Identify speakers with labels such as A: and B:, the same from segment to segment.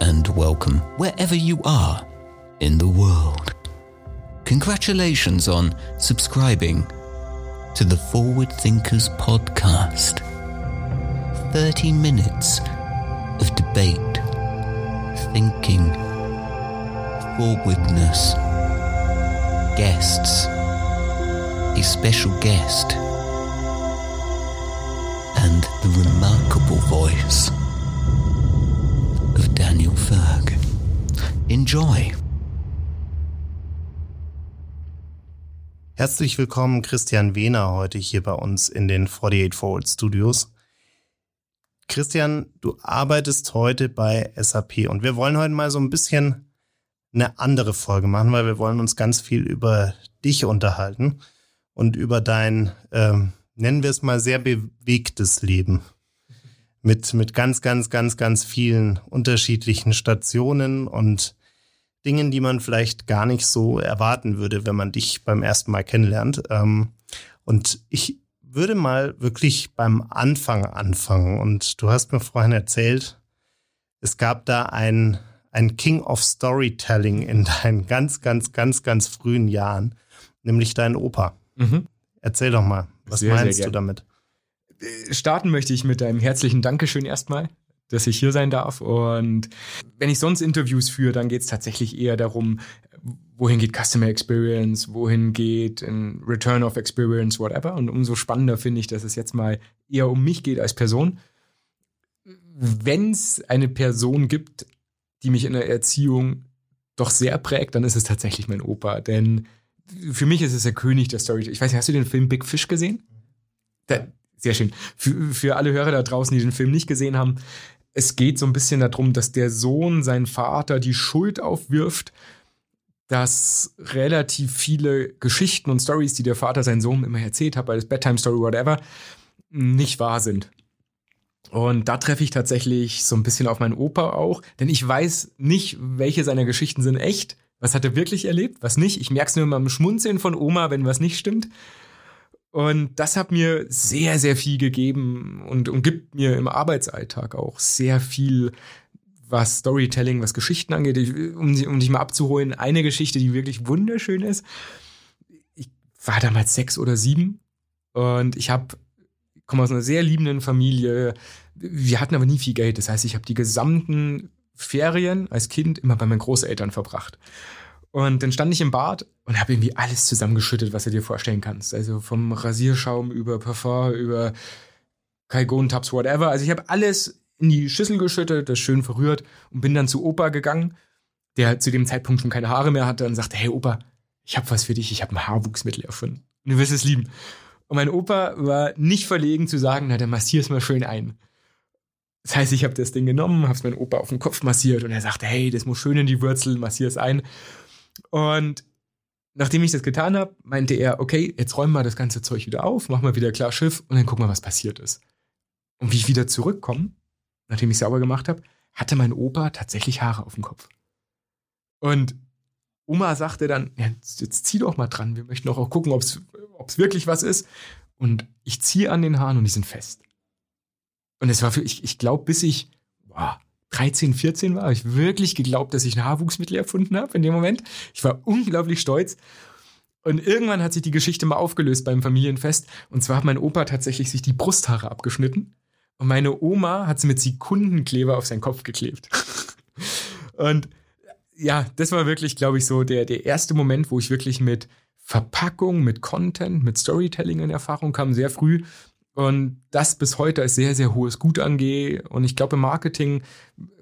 A: and welcome wherever you are in the world. Congratulations on subscribing to the Forward Thinkers podcast. 30 minutes of debate, thinking, forwardness, guests, a special guest, and the remarkable voice Enjoy.
B: Herzlich willkommen, Christian Wehner, heute hier bei uns in den 48 Forward Studios. Christian, du arbeitest heute bei SAP und wir wollen heute mal so ein bisschen eine andere Folge machen, weil wir wollen uns ganz viel über dich unterhalten und über dein, ähm, nennen wir es mal, sehr bewegtes Leben. Mit, mit ganz, ganz, ganz, ganz vielen unterschiedlichen Stationen und Dingen, die man vielleicht gar nicht so erwarten würde, wenn man dich beim ersten Mal kennenlernt. Ähm, und ich würde mal wirklich beim Anfang anfangen. Und du hast mir vorhin erzählt, es gab da ein, ein King of Storytelling in deinen ganz, ganz, ganz, ganz frühen Jahren, nämlich dein Opa. Mhm. Erzähl doch mal, was sehr, meinst sehr du damit?
C: Äh, starten möchte ich mit einem herzlichen Dankeschön erstmal dass ich hier sein darf. Und wenn ich sonst Interviews führe, dann geht es tatsächlich eher darum, wohin geht Customer Experience, wohin geht Return of Experience, whatever. Und umso spannender finde ich, dass es jetzt mal eher um mich geht als Person. Wenn es eine Person gibt, die mich in der Erziehung doch sehr prägt, dann ist es tatsächlich mein Opa. Denn für mich ist es der König der Story. Ich weiß nicht, hast du den Film Big Fish gesehen? Da, sehr schön. Für, für alle Hörer da draußen, die den Film nicht gesehen haben, es geht so ein bisschen darum, dass der Sohn seinen Vater die Schuld aufwirft, dass relativ viele Geschichten und Stories, die der Vater seinen Sohn immer erzählt hat, als Bedtime Story, whatever, nicht wahr sind. Und da treffe ich tatsächlich so ein bisschen auf meinen Opa auch, denn ich weiß nicht, welche seiner Geschichten sind echt, was hat er wirklich erlebt, was nicht. Ich merke es nur immer im Schmunzeln von Oma, wenn was nicht stimmt. Und das hat mir sehr, sehr viel gegeben und, und gibt mir im Arbeitsalltag auch sehr viel, was Storytelling, was Geschichten angeht. Ich, um, um dich mal abzuholen, eine Geschichte, die wirklich wunderschön ist. Ich war damals sechs oder sieben und ich habe komme aus einer sehr liebenden Familie. Wir hatten aber nie viel Geld. Das heißt, ich habe die gesamten Ferien als Kind immer bei meinen Großeltern verbracht. Und dann stand ich im Bad und habe irgendwie alles zusammengeschüttet, was du dir vorstellen kannst. Also vom Rasierschaum über Parfum, über Kalgon-Tabs, whatever. Also ich habe alles in die Schüssel geschüttet, das schön verrührt und bin dann zu Opa gegangen, der zu dem Zeitpunkt schon keine Haare mehr hatte und sagte, hey Opa, ich habe was für dich, ich habe ein Haarwuchsmittel erfunden. Und du wirst es lieben. Und mein Opa war nicht verlegen zu sagen, na, dann massier es mal schön ein. Das heißt, ich habe das Ding genommen, habe es meinem Opa auf den Kopf massiert und er sagte, hey, das muss schön in die Wurzel, es ein. Und nachdem ich das getan habe, meinte er, okay, jetzt räumen wir das ganze Zeug wieder auf, machen wir wieder klar Schiff und dann gucken wir, was passiert ist. Und wie ich wieder zurückkomme, nachdem ich sauber gemacht habe, hatte mein Opa tatsächlich Haare auf dem Kopf. Und Oma sagte dann, ja, jetzt, zieh doch mal dran, wir möchten auch, auch gucken, ob es wirklich was ist. Und ich ziehe an den Haaren und die sind fest. Und es war für, ich, ich glaube, bis ich, boah, 13, 14 war, habe ich wirklich geglaubt, dass ich ein Haarwuchsmittel erfunden habe in dem Moment. Ich war unglaublich stolz. Und irgendwann hat sich die Geschichte mal aufgelöst beim Familienfest. Und zwar hat mein Opa tatsächlich sich die Brusthaare abgeschnitten. Und meine Oma hat sie mit Sekundenkleber auf seinen Kopf geklebt. und ja, das war wirklich, glaube ich, so der, der erste Moment, wo ich wirklich mit Verpackung, mit Content, mit Storytelling in Erfahrung kam, sehr früh. Und das bis heute als sehr, sehr hohes Gut angehe. Und ich glaube, im Marketing,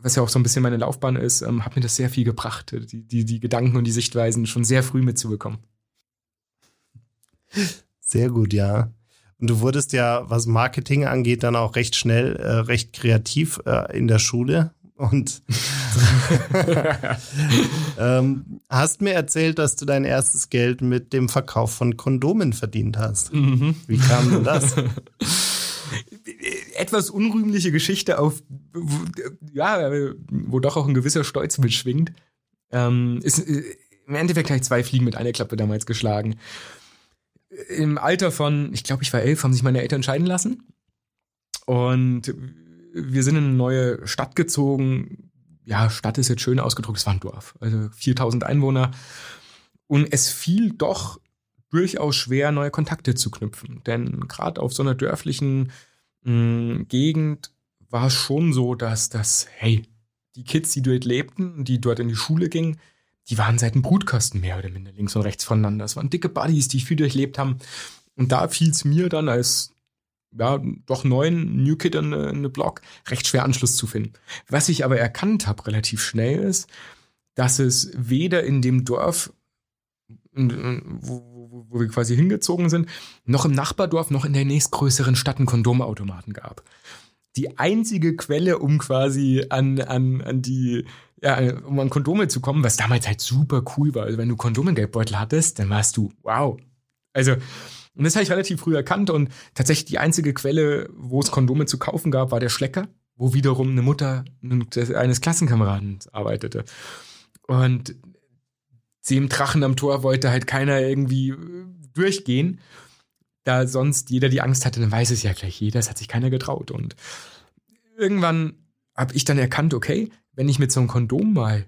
C: was ja auch so ein bisschen meine Laufbahn ist, ähm, hat mir das sehr viel gebracht, die, die, die Gedanken und die Sichtweisen schon sehr früh mitzubekommen.
B: Sehr gut, ja. Und du wurdest ja, was Marketing angeht, dann auch recht schnell, äh, recht kreativ äh, in der Schule. Und ähm, hast mir erzählt, dass du dein erstes Geld mit dem Verkauf von Kondomen verdient hast. Mhm. Wie kam denn das?
C: Etwas unrühmliche Geschichte auf, wo, ja, wo doch auch ein gewisser Stolz mitschwingt. Ähm, ist äh, im Endeffekt gleich zwei Fliegen mit einer Klappe damals geschlagen. Im Alter von, ich glaube, ich war elf, haben sich meine Eltern scheiden lassen. Und wir sind in eine neue Stadt gezogen. Ja, Stadt ist jetzt schön ausgedrückt, es war ein Dorf, also 4000 Einwohner. Und es fiel doch durchaus schwer, neue Kontakte zu knüpfen. Denn gerade auf so einer dörflichen mh, mm, Gegend war es schon so, dass das, hey, die Kids, die dort lebten, die dort in die Schule gingen, die waren seit dem Brutkasten mehr oder minder links und rechts voneinander. Das waren dicke Buddies, die viel durchlebt haben. Und da fiel es mir dann als ja, doch neuen New Kid in eine Blog recht schwer Anschluss zu finden. Was ich aber erkannt habe relativ schnell ist, dass es weder in dem Dorf, wo, wo wir quasi hingezogen sind, noch im Nachbardorf, noch in der nächstgrößeren Stadt einen Kondomautomaten gab. Die einzige Quelle, um quasi an, an, an die ja, um an Kondome zu kommen, was damals halt super cool war. Also wenn du Kondome Geldbeutel hattest, dann warst du, wow. Also, und das habe ich relativ früh erkannt und tatsächlich die einzige Quelle, wo es Kondome zu kaufen gab, war der Schlecker, wo wiederum eine Mutter eines Klassenkameraden arbeitete. Und dem Drachen am Tor wollte halt keiner irgendwie durchgehen, da sonst jeder die Angst hatte, dann weiß es ja gleich jeder, es hat sich keiner getraut. Und irgendwann habe ich dann erkannt, okay, wenn ich mit so einem Kondom mal,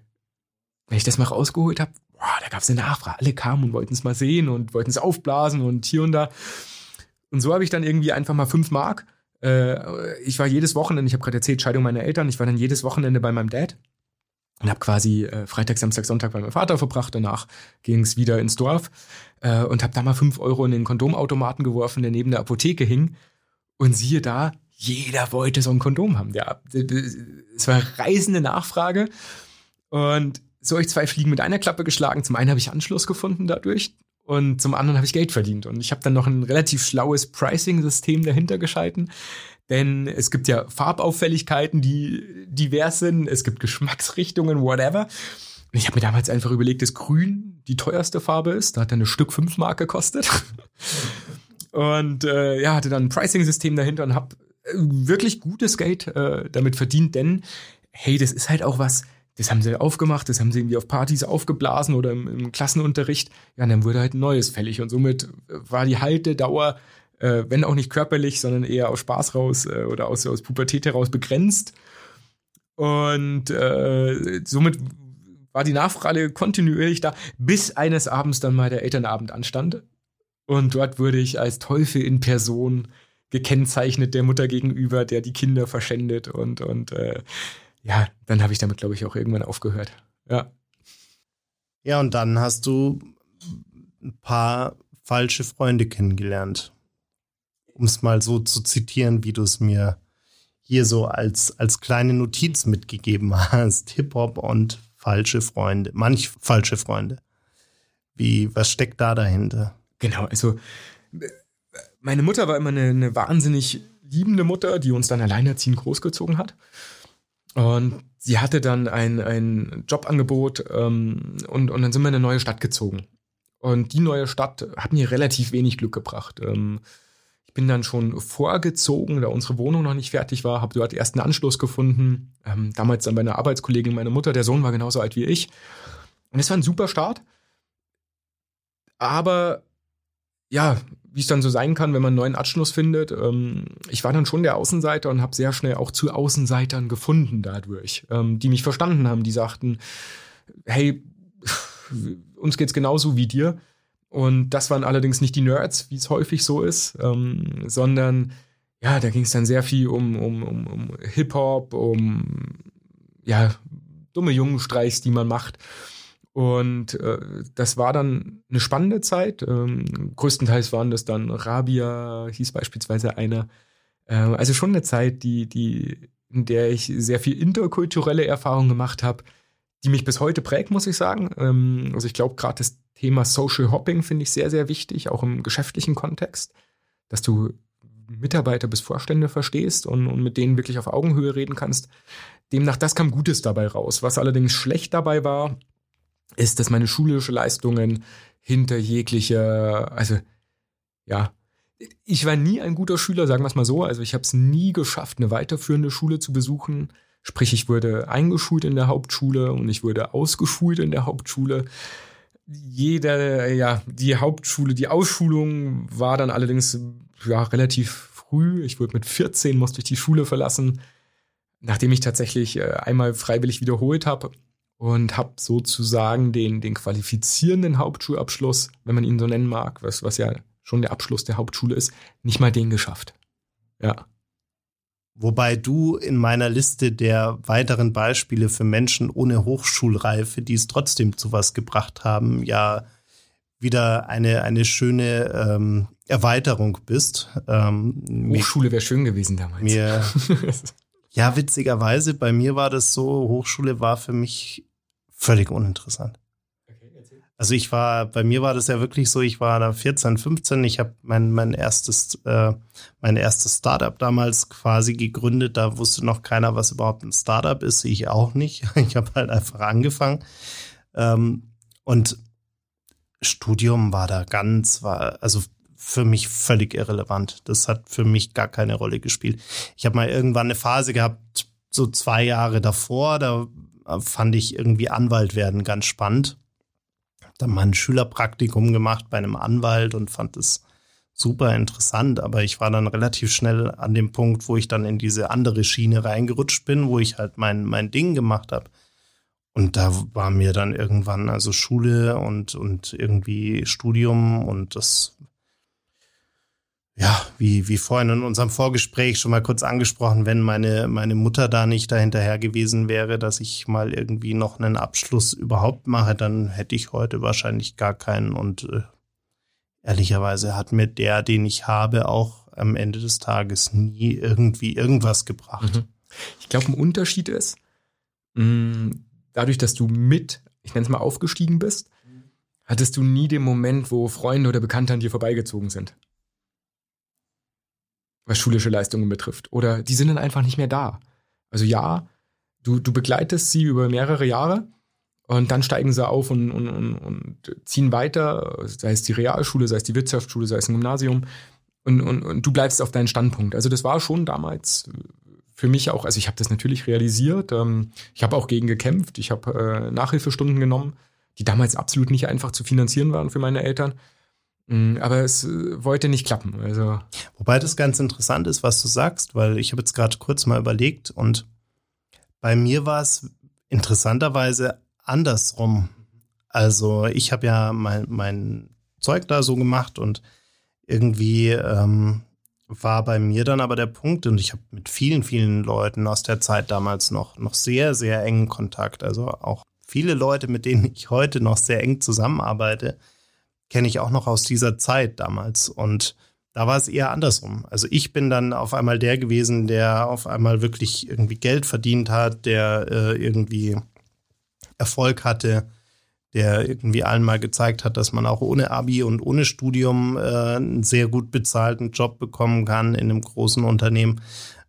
C: wenn ich das mal rausgeholt habe, boah, da gab es eine Nachfrage. Alle kamen und wollten es mal sehen und wollten es aufblasen und hier und da. Und so habe ich dann irgendwie einfach mal fünf Mark. Äh, ich war jedes Wochenende, ich habe gerade erzählt, Scheidung meiner Eltern, ich war dann jedes Wochenende bei meinem Dad und habe quasi äh, Freitag, Samstag, Sonntag bei meinem Vater verbracht. Danach ging es wieder ins Dorf äh, und habe da mal fünf Euro in den Kondomautomaten geworfen, der neben der Apotheke hing. Und siehe da, jeder wollte so ein Kondom haben. Ja, es war reißende Nachfrage. Und so ich zwei Fliegen mit einer Klappe geschlagen. Zum einen habe ich Anschluss gefunden dadurch und zum anderen habe ich Geld verdient. Und ich habe dann noch ein relativ schlaues Pricing-System dahinter geschalten. Denn es gibt ja Farbauffälligkeiten, die divers sind. Es gibt Geschmacksrichtungen, whatever. Und ich habe mir damals einfach überlegt, dass Grün die teuerste Farbe ist. Da hat er eine Stück 5 Mark gekostet. Und äh, ja, hatte dann ein Pricing-System dahinter und habe wirklich gutes Geld äh, damit verdient, denn hey, das ist halt auch was, das haben sie aufgemacht, das haben sie irgendwie auf Partys aufgeblasen oder im, im Klassenunterricht. Ja, und dann wurde halt ein neues fällig und somit war die Haltedauer, äh, wenn auch nicht körperlich, sondern eher aus Spaß raus äh, oder aus, aus Pubertät heraus begrenzt. Und äh, somit war die Nachfrage kontinuierlich da, bis eines Abends dann mal der Elternabend anstand. Und dort wurde ich als Teufel in Person gekennzeichnet der Mutter gegenüber, der die Kinder verschändet und, und äh, ja, dann habe ich damit, glaube ich, auch irgendwann aufgehört. Ja.
B: Ja, und dann hast du ein paar falsche Freunde kennengelernt. Um es mal so zu zitieren, wie du es mir hier so als, als kleine Notiz mitgegeben hast. Hip-Hop und falsche Freunde, manch falsche Freunde. Wie, was steckt da dahinter?
C: Genau, also meine Mutter war immer eine, eine wahnsinnig liebende Mutter, die uns dann alleinerziehend großgezogen hat. Und sie hatte dann ein, ein Jobangebot ähm, und, und dann sind wir in eine neue Stadt gezogen. Und die neue Stadt hat mir relativ wenig Glück gebracht. Ähm, ich bin dann schon vorgezogen, da unsere Wohnung noch nicht fertig war, habe dort erst einen Anschluss gefunden. Ähm, damals dann bei einer Arbeitskollegin meine Mutter, der Sohn war genauso alt wie ich. Und es war ein super Start. Aber ja, wie es dann so sein kann, wenn man einen neuen Abschluss findet. Ähm, ich war dann schon der Außenseiter und habe sehr schnell auch zu Außenseitern gefunden dadurch, ähm, die mich verstanden haben, die sagten, hey, uns geht's genauso wie dir. Und das waren allerdings nicht die Nerds, wie es häufig so ist, ähm, sondern ja, da ging es dann sehr viel um, um, um, um Hip-Hop, um ja, dumme Jungenstreichs, die man macht. Und äh, das war dann eine spannende Zeit. Ähm, größtenteils waren das dann Rabia, hieß beispielsweise einer. Äh, also schon eine Zeit, die, die, in der ich sehr viel interkulturelle Erfahrungen gemacht habe, die mich bis heute prägt, muss ich sagen. Ähm, also ich glaube, gerade das Thema Social Hopping finde ich sehr, sehr wichtig, auch im geschäftlichen Kontext, dass du Mitarbeiter bis Vorstände verstehst und, und mit denen wirklich auf Augenhöhe reden kannst. Demnach, das kam Gutes dabei raus. Was allerdings schlecht dabei war, ist, dass meine schulischen Leistungen hinter jeglicher, also ja, ich war nie ein guter Schüler, sagen wir es mal so. Also ich habe es nie geschafft, eine weiterführende Schule zu besuchen. Sprich, ich wurde eingeschult in der Hauptschule und ich wurde ausgeschult in der Hauptschule. Jeder, ja, die Hauptschule, die Ausschulung war dann allerdings ja, relativ früh. Ich wurde mit 14, musste ich die Schule verlassen. nachdem ich tatsächlich äh, einmal freiwillig wiederholt habe und habe sozusagen den, den qualifizierenden Hauptschulabschluss, wenn man ihn so nennen mag, was, was ja schon der Abschluss der Hauptschule ist, nicht mal den geschafft. Ja.
B: Wobei du in meiner Liste der weiteren Beispiele für Menschen ohne Hochschulreife, die es trotzdem zu was gebracht haben, ja wieder eine, eine schöne ähm, Erweiterung bist.
C: Ähm, Hochschule wäre schön gewesen damals.
B: Mir, ja, witzigerweise, bei mir war das so, Hochschule war für mich völlig uninteressant. Also ich war, bei mir war das ja wirklich so, ich war da 14, 15, ich habe mein, mein erstes, äh, mein erstes Startup damals quasi gegründet. Da wusste noch keiner, was überhaupt ein Startup ist, ich auch nicht. Ich habe halt einfach angefangen. Ähm, und Studium war da ganz, war also für mich völlig irrelevant. Das hat für mich gar keine Rolle gespielt. Ich habe mal irgendwann eine Phase gehabt, so zwei Jahre davor, da fand ich irgendwie Anwalt werden ganz spannend dann mal ein Schülerpraktikum gemacht bei einem Anwalt und fand es super interessant, aber ich war dann relativ schnell an dem Punkt, wo ich dann in diese andere Schiene reingerutscht bin, wo ich halt mein, mein Ding gemacht habe. Und da war mir dann irgendwann also Schule und, und irgendwie Studium und das ja, wie, wie vorhin in unserem Vorgespräch schon mal kurz angesprochen, wenn meine, meine Mutter da nicht dahinterher gewesen wäre, dass ich mal irgendwie noch einen Abschluss überhaupt mache, dann hätte ich heute wahrscheinlich gar keinen. Und äh, ehrlicherweise hat mir der, den ich habe, auch am Ende des Tages nie irgendwie irgendwas gebracht. Mhm.
C: Ich glaube, ein Unterschied ist, mm, dadurch, dass du mit, ich nenne es mal, aufgestiegen bist, hattest du nie den Moment, wo Freunde oder Bekannte an dir vorbeigezogen sind was schulische Leistungen betrifft. Oder die sind dann einfach nicht mehr da. Also ja, du, du begleitest sie über mehrere Jahre und dann steigen sie auf und, und, und, und ziehen weiter, sei es die Realschule, sei es die Wirtschaftsschule, sei es ein Gymnasium. Und, und, und du bleibst auf deinen Standpunkt. Also das war schon damals für mich auch, also ich habe das natürlich realisiert. Ähm, ich habe auch gegen gekämpft. Ich habe äh, Nachhilfestunden genommen, die damals absolut nicht einfach zu finanzieren waren für meine Eltern. Mm, aber es äh, wollte nicht klappen. Also.
B: Wobei das ganz interessant ist, was du sagst, weil ich habe jetzt gerade kurz mal überlegt und bei mir war es interessanterweise andersrum. Also ich habe ja mein, mein Zeug da so gemacht und irgendwie ähm, war bei mir dann aber der Punkt und ich habe mit vielen, vielen Leuten aus der Zeit damals noch, noch sehr, sehr engen Kontakt. Also auch viele Leute, mit denen ich heute noch sehr eng zusammenarbeite, kenne ich auch noch aus dieser Zeit damals. Und da war es eher andersrum. Also ich bin dann auf einmal der gewesen, der auf einmal wirklich irgendwie Geld verdient hat, der äh, irgendwie Erfolg hatte, der irgendwie allen mal gezeigt hat, dass man auch ohne Abi und ohne Studium äh, einen sehr gut bezahlten Job bekommen kann in einem großen Unternehmen.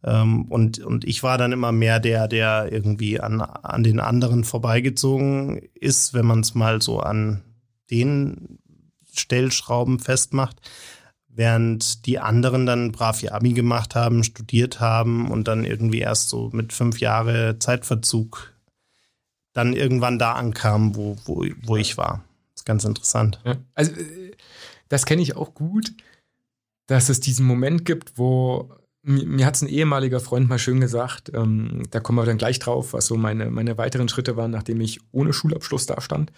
B: Ähm, und, und ich war dann immer mehr der, der irgendwie an, an den anderen vorbeigezogen ist, wenn man es mal so an den Stellschrauben festmacht, während die anderen dann brav ihr Abi gemacht haben, studiert haben und dann irgendwie erst so mit fünf Jahre Zeitverzug dann irgendwann da ankamen, wo, wo, wo ich war. Das ist ganz interessant.
C: Ja, also äh, das kenne ich auch gut, dass es diesen Moment gibt, wo mir, mir hat es ein ehemaliger Freund mal schön gesagt, ähm, da kommen wir dann gleich drauf, was so meine, meine weiteren Schritte waren, nachdem ich ohne Schulabschluss da stand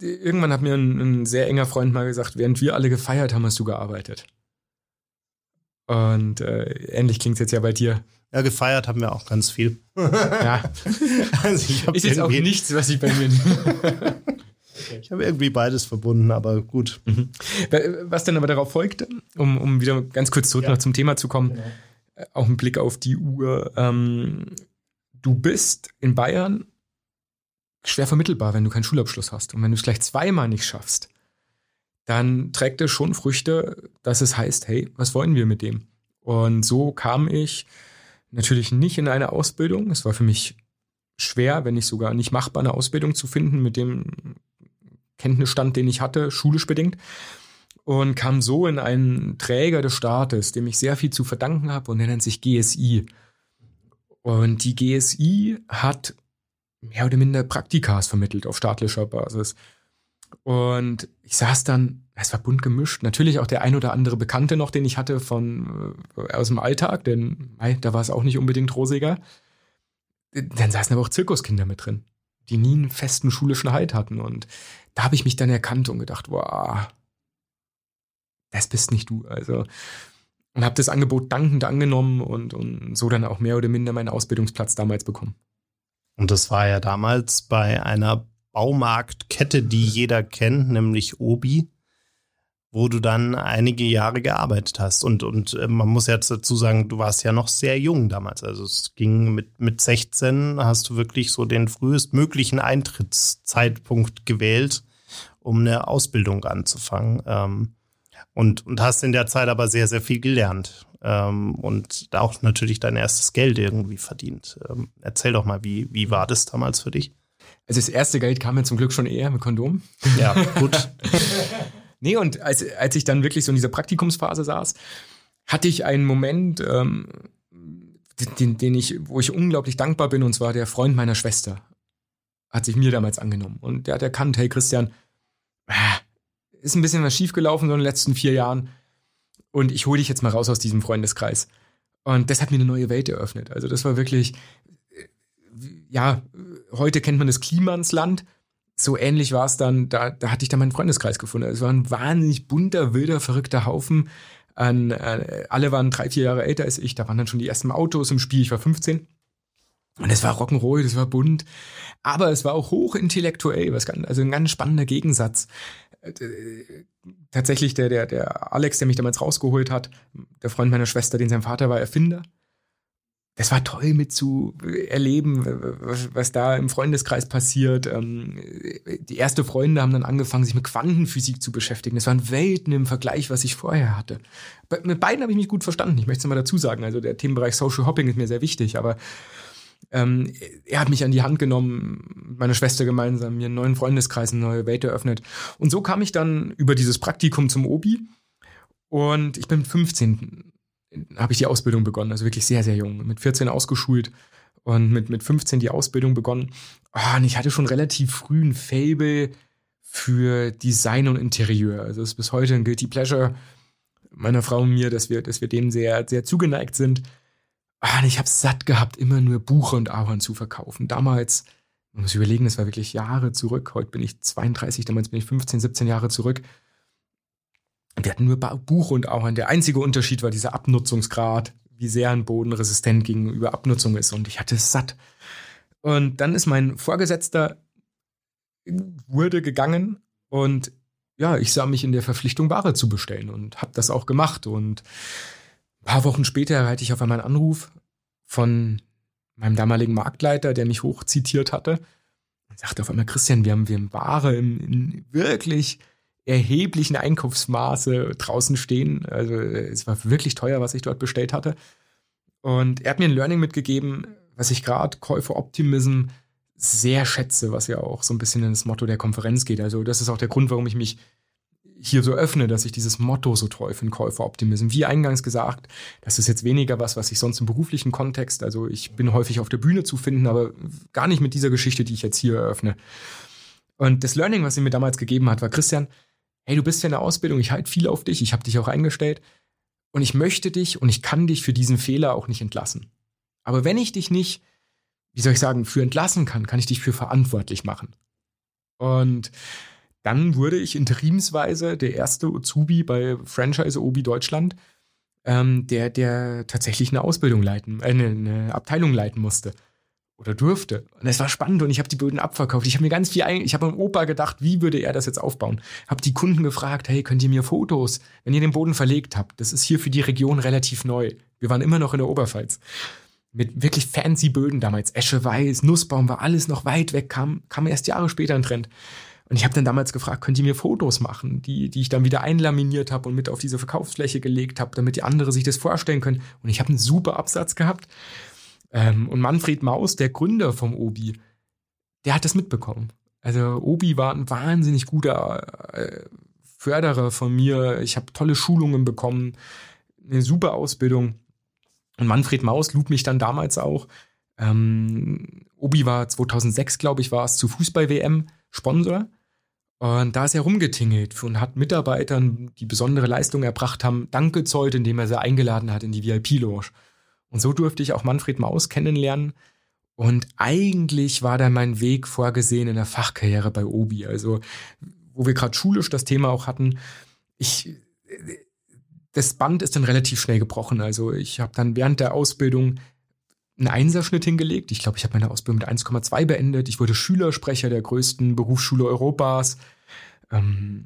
C: irgendwann hat mir ein, ein, sehr enger Freund mal gesagt, während wir alle gefeiert haben, hast du gearbeitet. Und äh, ähnlich klingt es jetzt ja bei dir.
B: Ja, gefeiert haben wir auch ganz viel. ja.
C: Also ich ist jetzt auch nichts, was ich bei mir.
B: ich habe irgendwie beides verbunden, aber gut. Mhm.
C: Was dann aber darauf folgt, um, um wieder ganz kurz zurück ja. noch zum Thema zu kommen, genau. Äh, auch ein Blick auf die Uhr. Ähm, du bist in Bayern schwer vermittelbar, wenn du keinen Schulabschluss hast. Und wenn du es gleich zweimal nicht schaffst, dann trägt es schon Früchte, dass es heißt, hey, was wollen wir mit dem? Und so kam ich natürlich nicht in eine Ausbildung. Es war für mich schwer, wenn nicht sogar nicht machbar, eine Ausbildung zu finden mit dem Kenntnisstand, den ich hatte, schulisch bedingt. Und kam so in einen Träger des Staates, dem ich sehr viel zu verdanken habe, und der nennt sich GSI. Und die GSI hat mehr oder minder Praktikas vermittelt auf staatlicher Basis. Und ich saß dann, es war bunt gemischt, natürlich auch der ein oder andere Bekannte noch, den ich hatte von äh, aus dem Alltag, denn da war es auch nicht unbedingt rosiger. Dann saßen aber auch Zirkuskinder mit drin, die nie einen festen schulischen Halt hatten. Und da habe ich mich dann erkannt und gedacht, wow, das bist nicht du. Also und habe das Angebot dankend angenommen und, und so dann auch mehr oder minder meinen Ausbildungsplatz damals bekommen.
B: Und das war ja damals bei einer Baumarktkette, die jeder kennt, nämlich Obi, wo du dann einige Jahre gearbeitet hast. Und, und äh, man muss jetzt dazu sagen, du warst ja noch sehr jung damals. Also es ging mit, mit 16, hast du wirklich so den frühestmöglichen Eintrittszeitpunkt gewählt, um eine Ausbildung anzufangen. Ähm, und, und hast in der Zeit aber sehr, sehr viel gelernt ähm, und auch natürlich dein erstes Geld irgendwie verdient. Ähm, erzähl doch mal, wie, wie war das damals für dich?
C: Also das erste Geld kam mir zum Glück schon eher mit Kondom.
B: Ja, gut.
C: nee, und als, als ich dann wirklich so in dieser Praktikumsphase saß, hatte ich einen Moment, ähm, den, den ich, wo ich unglaublich dankbar bin, und zwar der Freund meiner Schwester hat sich mir damals angenommen. Und der hat erkannt, hey Christian, ah, ist ein bisschen was schiefgelaufen so in den letzten vier Jahren. Und ich hole dich jetzt mal raus aus diesem Freundeskreis. Und das hat mir eine neue Welt eröffnet. Also das war wirklich, ja, heute kennt man das Klimansland. So ähnlich war es dann, da, da hatte ich dann meinen Freundeskreis gefunden. Es war ein wahnsinnig bunter, wilder, verrückter Haufen. An, äh, alle waren drei, vier Jahre älter als ich. Da waren dann schon die ersten Autos im Spiel. Ich war 15. Und es war Rock'n'Roll, das war bunt. Aber es war auch hochintellektuell, was also ein ganz spannender Gegensatz. Tatsächlich der, der, der Alex, der mich damals rausgeholt hat, der Freund meiner Schwester, den sein Vater war Erfinder. Das war toll mit zu erleben, was, was da im Freundeskreis passiert. Ähm, die erste Freunde haben dann angefangen, sich mit Quantenphysik zu beschäftigen. Das waren Welten im Vergleich, was ich vorher hatte. Mit beiden habe ich mich gut verstanden. Ich möchte es mal dazu sagen. Also der Themenbereich Social Hopping ist mir sehr wichtig, aber ähm, er hat mich an die Hand genommen, meine Schwester gemeinsam, mir einen neuen Freundeskreis, eine neue Welt eröffnet. Und so kam ich dann über dieses Praktikum zum Obi. Und ich bin mit 15 habe ich die Ausbildung begonnen, also wirklich sehr, sehr jung. Mit 14 ausgeschult und mit, mit 15 die Ausbildung begonnen. Oh, und ich hatte schon relativ früh ein Fable für Design und Interieur. Also es ist bis heute ein Guilty Pleasure meiner Frau und mir, dass wir, dass wir dem sehr, sehr zugeneigt sind. Ah, ich habe satt gehabt, immer nur Buche und Ahorn zu verkaufen. Damals, man muss überlegen, das war wirklich Jahre zurück. Heute bin ich 32, damals bin ich 15, 17 Jahre zurück. Wir hatten nur Buche und Ahorn. Der einzige Unterschied war dieser Abnutzungsgrad, wie sehr ein Boden resistent gegenüber Abnutzung ist. Und ich hatte es satt. Und dann ist mein Vorgesetzter wurde gegangen und ja, ich sah mich in der Verpflichtung, Ware zu bestellen und habe das auch gemacht. Und paar Wochen später erhalte ich auf einmal einen Anruf von meinem damaligen Marktleiter, der mich hochzitiert hatte. Und sagte auf einmal, Christian, wir haben, wir haben Ware im, in wirklich erheblichen Einkaufsmaße draußen stehen. Also es war wirklich teuer, was ich dort bestellt hatte. Und er hat mir ein Learning mitgegeben, was ich gerade Käufer Optimism sehr schätze, was ja auch so ein bisschen ins Motto der Konferenz geht. Also das ist auch der Grund, warum ich mich hier so öffne, dass ich dieses Motto so toll finde, Käuferoptimism. Wie eingangs gesagt, das ist jetzt weniger was, was ich sonst im beruflichen Kontext, also ich bin häufig auf der Bühne zu finden, aber gar nicht mit dieser Geschichte, die ich jetzt hier eröffne. Und das Learning, was sie mir damals gegeben hat, war, Christian, hey, du bist ja in der Ausbildung, ich halte viel auf dich, ich habe dich auch eingestellt und ich möchte dich und ich kann dich für diesen Fehler auch nicht entlassen. Aber wenn ich dich nicht, wie soll ich sagen, für entlassen kann, kann ich dich für verantwortlich machen. Und dann wurde ich interimsweise der erste Azubi bei Franchise Obi Deutschland, ähm, der, der tatsächlich eine Ausbildung leiten, äh, eine, eine Abteilung leiten musste oder durfte. Und es war spannend und ich habe die Böden abverkauft. Ich habe mir ganz viel, ich habe am Opa gedacht, wie würde er das jetzt aufbauen? Habe die Kunden gefragt, hey, könnt ihr mir Fotos, wenn ihr den Boden verlegt habt? Das ist hier für die Region relativ neu. Wir waren immer noch in der Oberpfalz. Mit wirklich fancy Böden damals. Esche Weiß, Nussbaum war alles noch weit weg, kam, kam erst Jahre später ein Trend. Und ich habe dann damals gefragt, könnt ihr mir Fotos machen, die, die ich dann wieder einlaminiert habe und mit auf diese Verkaufsfläche gelegt habe, damit die andere sich das vorstellen können. Und ich habe einen super Absatz gehabt. Ähm, und Manfred Maus, der Gründer vom Obi, der hat das mitbekommen. Also Obi war ein wahnsinnig guter äh, Förderer von mir. Ich habe tolle Schulungen bekommen, eine super Ausbildung. Und Manfred Maus lud mich dann damals auch. Ähm, Obi war 2006, glaube ich, war es zu Fußball-WM Sponsor. Und da ist er rumgetingelt und hat Mitarbeitern, die besondere Leistungen erbracht haben, Dank gezollt, indem er sie eingeladen hat in die VIP-Lounge. Und so durfte ich auch Manfred Maus kennenlernen. Und eigentlich war da mein Weg vorgesehen in der Fachkarriere bei Obi. Also, wo wir gerade schulisch das Thema auch hatten, ich, das Band ist dann relativ schnell gebrochen. Also ich habe dann während der Ausbildung einen Einserschnitt hingelegt. Ich glaube, ich habe meine Ausbildung mit 1,2 beendet. Ich wurde Schülersprecher der größten Berufsschule Europas. Ähm,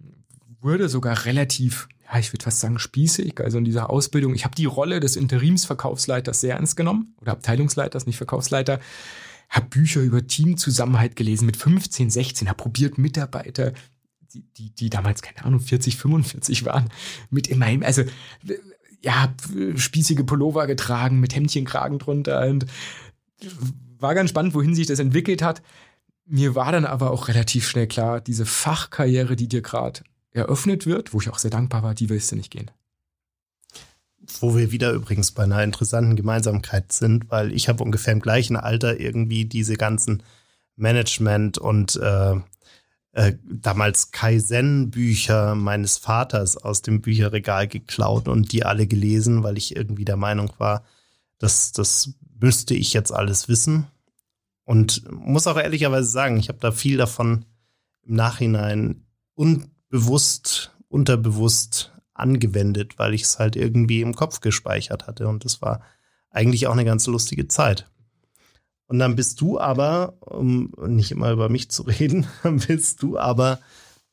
C: wurde sogar relativ, ja, ich würde fast sagen, spießig. Also in dieser Ausbildung. Ich habe die Rolle des Interimsverkaufsleiters sehr ernst genommen. Oder Abteilungsleiters, nicht Verkaufsleiter. Habe Bücher über Teamzusammenhalt gelesen mit 15, 16. Habe probiert, Mitarbeiter die, die, die damals, keine Ahnung, 40, 45 waren, mit immerhin, also ja, spießige Pullover getragen mit Hemdchenkragen drunter und war ganz spannend, wohin sich das entwickelt hat. Mir war dann aber auch relativ schnell klar, diese Fachkarriere, die dir gerade eröffnet wird, wo ich auch sehr dankbar war, die willst du nicht gehen.
B: Wo wir wieder übrigens bei einer interessanten Gemeinsamkeit sind, weil ich habe ungefähr im gleichen Alter irgendwie diese ganzen Management und äh, äh, damals Kaizen-Bücher meines Vaters aus dem Bücherregal geklaut und die alle gelesen, weil ich irgendwie der Meinung war, dass das müsste ich jetzt alles wissen. Und muss auch ehrlicherweise sagen, ich habe da viel davon im Nachhinein unbewusst, unterbewusst angewendet, weil ich es halt irgendwie im Kopf gespeichert hatte. Und das war eigentlich auch eine ganz lustige Zeit. Und dann bist du aber, um nicht immer über mich zu reden, dann bist du aber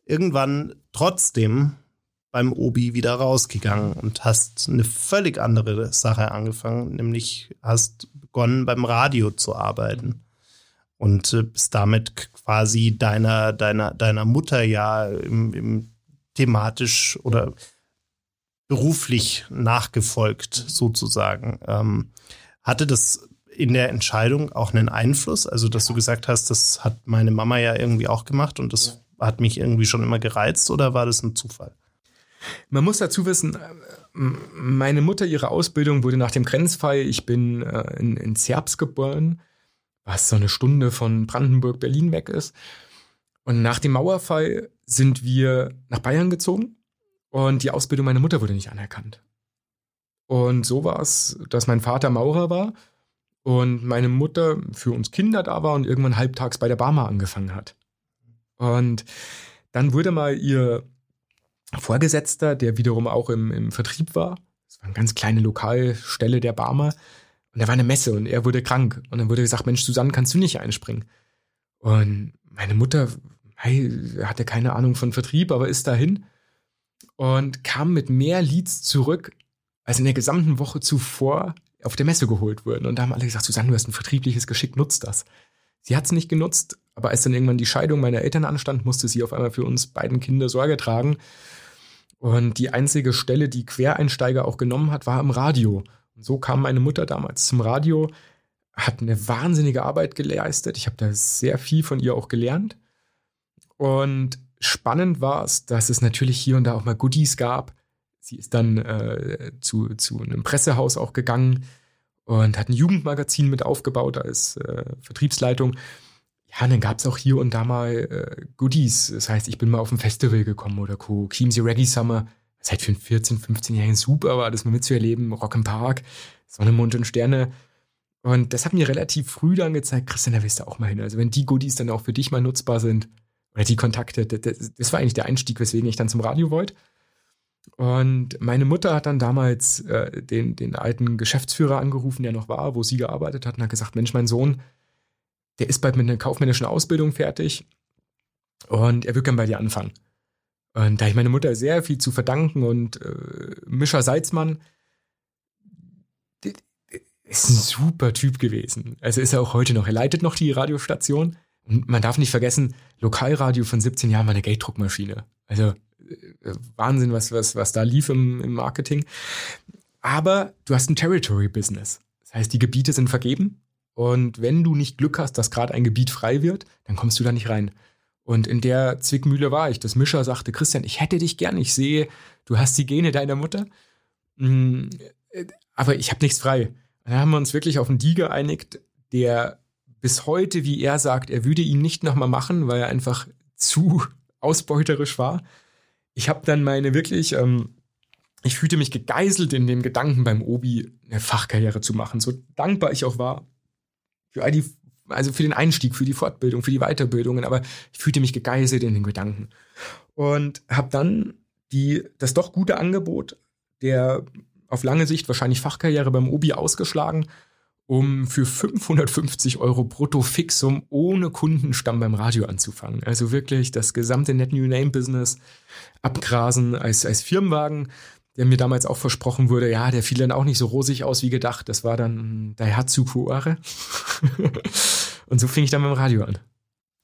B: irgendwann trotzdem beim Obi wieder rausgegangen und hast eine völlig andere Sache angefangen, nämlich hast begonnen beim Radio zu arbeiten und äh, bist damit quasi deiner deiner deiner Mutter ja im, im thematisch oder beruflich nachgefolgt sozusagen. Ähm, hatte das in der Entscheidung auch einen Einfluss? Also, dass du gesagt hast, das hat meine Mama ja irgendwie auch gemacht und das hat mich irgendwie schon immer gereizt oder war das ein Zufall?
C: Man muss dazu wissen, äh, meine Mutter, ihre Ausbildung wurde nach dem Grenzfall, ich bin äh, in, in Zerbs geboren, was so eine Stunde von Brandenburg, Berlin weg ist. Und nach dem Mauerfall sind wir nach Bayern gezogen und die Ausbildung meiner Mutter wurde nicht anerkannt. Und so war es, dass mein Vater Maurer war und meine Mutter für uns Kinder da war und irgendwann halbtags bei der Barmer angefangen hat. Und dann wurde mal ihr Vorgesetzter, der wiederum auch im, im Vertrieb war, das war eine ganz kleine Lokalstelle der Barmer, und da war eine Messe und er wurde krank. Und dann wurde gesagt, Mensch, Susanne, kannst du nicht einspringen? Und meine Mutter hey, hatte keine Ahnung von Vertrieb, aber ist dahin und kam mit mehr Leads zurück als in der gesamten Woche zuvor auf der Messe geholt wurden. Und da haben alle gesagt, Susanne, du hast ein vertriebliches Geschick, nutzt das. Sie hat es nicht genutzt, aber als dann irgendwann die Scheidung meiner Eltern anstand, musste sie auf einmal für uns beiden Kinder Sorge tragen. Und die einzige Stelle, die Quereinsteiger auch genommen hat, war im Radio. Und so kam meine Mutter damals zum Radio, hat eine wahnsinnige Arbeit geleistet. Ich habe da sehr viel von ihr auch gelernt. Und spannend war es, dass es natürlich hier und da auch mal Goodies gab, Sie ist dann äh, zu, zu einem Pressehaus auch gegangen und hat ein Jugendmagazin mit aufgebaut als äh, Vertriebsleitung. Ja, und dann gab es auch hier und da mal äh, Goodies. Das heißt, ich bin mal auf ein Festival gekommen oder Co. Chiemsee Reggae Summer. Das halt für einen 14-, 15-Jährigen super war, das mal mitzuerleben. Rock im Park, Sonne, Mond und Sterne. Und das hat mir relativ früh dann gezeigt, Christian, da willst du auch mal hin. Also wenn die Goodies dann auch für dich mal nutzbar sind, oder die Kontakte, das, das war eigentlich der Einstieg, weswegen ich dann zum Radio wollte. Und meine Mutter hat dann damals äh, den, den alten Geschäftsführer angerufen, der noch war, wo sie gearbeitet hat, und hat gesagt: Mensch, mein Sohn, der ist bald mit einer kaufmännischen Ausbildung fertig und er wird gern bei dir anfangen. Und da ich meine Mutter sehr viel zu verdanken und äh, Mischer Salzmann ist ein super Typ gewesen. Also ist er auch heute noch. Er leitet noch die Radiostation. Und man darf nicht vergessen, Lokalradio von 17 Jahren war eine Gelddruckmaschine. Also Wahnsinn, was, was, was da lief im, im Marketing. Aber du hast ein Territory-Business. Das heißt, die Gebiete sind vergeben. Und wenn du nicht Glück hast, dass gerade ein Gebiet frei wird, dann kommst du da nicht rein. Und in der Zwickmühle war ich. Das Mischer sagte, Christian, ich hätte dich gern. Ich sehe, du hast die Gene deiner Mutter. Mm, aber ich habe nichts frei. Und dann haben wir uns wirklich auf einen Deal geeinigt, der bis heute, wie er sagt, er würde ihn nicht nochmal machen, weil er einfach zu ausbeuterisch war. Ich habe dann meine wirklich, ähm, ich fühlte mich gegeißelt in dem Gedanken beim Obi eine Fachkarriere zu machen. So dankbar ich auch war für all die, also für den Einstieg, für die Fortbildung, für die Weiterbildungen, aber ich fühlte mich gegeißelt in den Gedanken. Und habe dann die, das doch gute Angebot der auf lange Sicht wahrscheinlich Fachkarriere beim Obi ausgeschlagen um für 550 Euro brutto Fixum ohne Kundenstamm beim Radio anzufangen. Also wirklich das gesamte Net New Name Business abgrasen als, als Firmenwagen, der mir damals auch versprochen wurde, ja, der fiel dann auch nicht so rosig aus wie gedacht. Das war dann Daihatsu Fuare. Und so fing ich dann beim Radio an.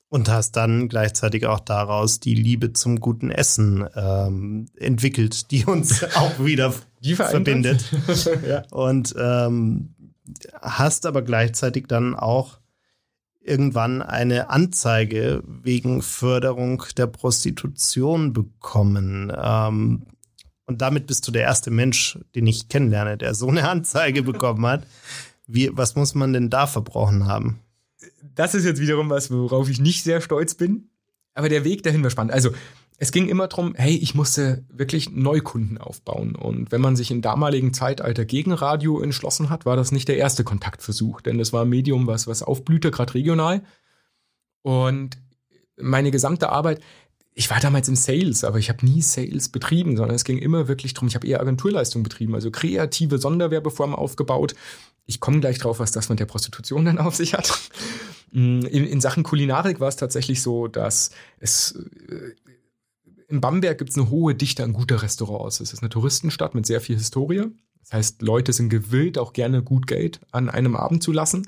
B: Und hast dann gleichzeitig auch daraus die Liebe zum guten Essen ähm, entwickelt, die uns auch wieder verbindet. ja. Und ähm, hast aber gleichzeitig dann auch irgendwann eine Anzeige wegen Förderung der Prostitution bekommen. Ähm, und damit bist du der erste Mensch, den ich kennenlerne, der so eine Anzeige bekommen hat. Wie, was muss man denn da verbrochen haben?
C: Das ist jetzt wiederum was, worauf ich nicht sehr stolz bin. Aber der Weg dahin war spannend. Also, es ging immer darum, hey, ich musste wirklich Neukunden aufbauen. Und wenn man sich im damaligen Zeitalter gegen Radio entschlossen hat, war das nicht der erste Kontaktversuch, denn das war ein Medium, was, was aufblühte, gerade regional. Und meine gesamte Arbeit, ich war damals im Sales, aber ich habe nie Sales betrieben, sondern es ging immer wirklich darum, ich habe eher Agenturleistung betrieben, also kreative Sonderwerbeformen aufgebaut. Ich komme gleich drauf, was das mit der Prostitution dann auf sich hat. In, in Sachen Kulinarik war es tatsächlich so, dass es äh, in Bamberg gibt es eine hohe Dichte an guter Restaurants. Es ist eine Touristenstadt mit sehr viel Historie. Das heißt, Leute sind gewillt, auch gerne gut Geld an einem Abend zu lassen.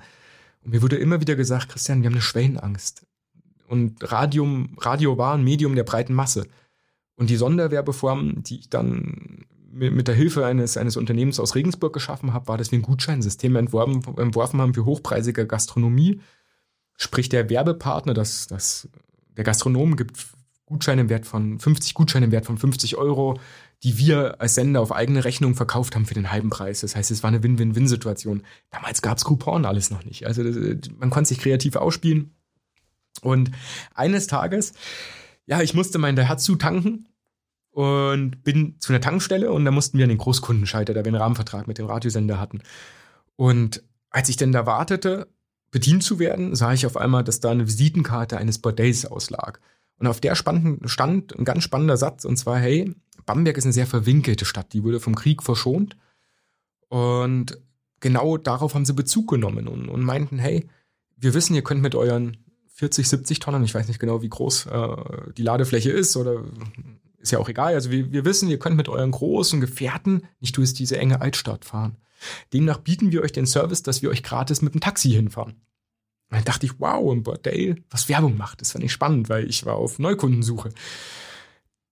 C: Und mir wurde immer wieder gesagt, Christian, wir haben eine Schwellenangst. Und Radium, Radio war ein Medium der breiten Masse. Und die Sonderwerbeform, die ich dann mit der Hilfe eines, eines Unternehmens aus Regensburg geschaffen habe, war, dass wir ein Gutscheinsystem entworfen, entworfen haben für hochpreisige Gastronomie. Sprich, der Werbepartner, das, das, der Gastronom gibt Gutscheine im Wert von 50 Gutscheine im Wert von 50 Euro, die wir als Sender auf eigene Rechnung verkauft haben für den halben Preis. Das heißt, es war eine Win-Win-Win-Situation. Damals gab es Coupon alles noch nicht. Also man konnte sich kreativ ausspielen. Und eines Tages, ja, ich musste mein Daihatsu tanken und bin zu einer Tankstelle und da mussten wir an den Großkundenschalter, da wir einen Rahmenvertrag mit dem Radiosender hatten. Und als ich denn da wartete, bedient zu werden, sah ich auf einmal, dass da eine Visitenkarte eines Bordells auslag. Und auf der stand, stand ein ganz spannender Satz, und zwar, hey, Bamberg ist eine sehr verwinkelte Stadt, die wurde vom Krieg verschont. Und genau darauf haben sie Bezug genommen und, und meinten, hey, wir wissen, ihr könnt mit euren 40, 70 Tonnen, ich weiß nicht genau, wie groß äh, die Ladefläche ist oder ist ja auch egal. Also wir, wir wissen, ihr könnt mit euren großen Gefährten nicht durch diese enge Altstadt fahren. Demnach bieten wir euch den Service, dass wir euch gratis mit dem Taxi hinfahren. Und dann dachte ich, wow, ein Bordell, was Werbung macht. Das fand ich spannend, weil ich war auf Neukundensuche.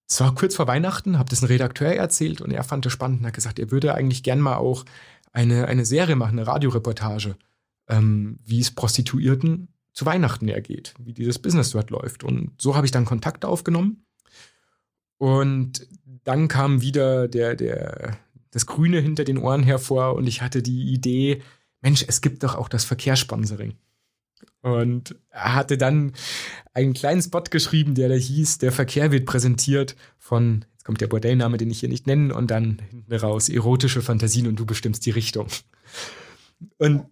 C: Es war kurz vor Weihnachten, habe das einem Redakteur erzählt und er fand es spannend und hat gesagt, er würde eigentlich gern mal auch eine, eine Serie machen, eine Radioreportage, ähm, wie es Prostituierten zu Weihnachten ergeht, wie dieses Business dort läuft. Und so habe ich dann Kontakt aufgenommen. Und dann kam wieder der, der, das Grüne hinter den Ohren hervor und ich hatte die Idee, Mensch, es gibt doch auch das Verkehrssponsoring. Und er hatte dann einen kleinen Spot geschrieben, der da hieß, der Verkehr wird präsentiert von, jetzt kommt der Bordellname, den ich hier nicht nenne, und dann hinten raus, erotische Fantasien und du bestimmst die Richtung. Und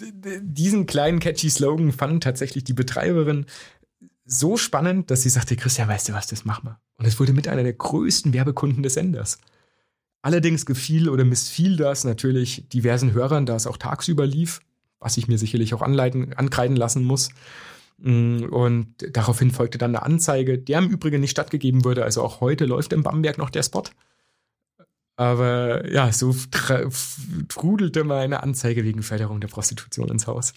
C: diesen kleinen catchy Slogan fand tatsächlich die Betreiberin so spannend, dass sie sagte, Christian, weißt du was, das machen wir. Und es wurde mit einer der größten Werbekunden des Senders. Allerdings gefiel oder missfiel das natürlich diversen Hörern, da es auch tagsüber lief was ich mir sicherlich auch anleiten, ankreiden lassen muss. Mm, und daraufhin folgte dann eine Anzeige, der im Übrigen nicht stattgegeben wurde. Also auch heute läuft in Bamberg noch der Spot. Aber ja, so trudelte mal eine Anzeige wegen Förderung der Prostitution ins Haus.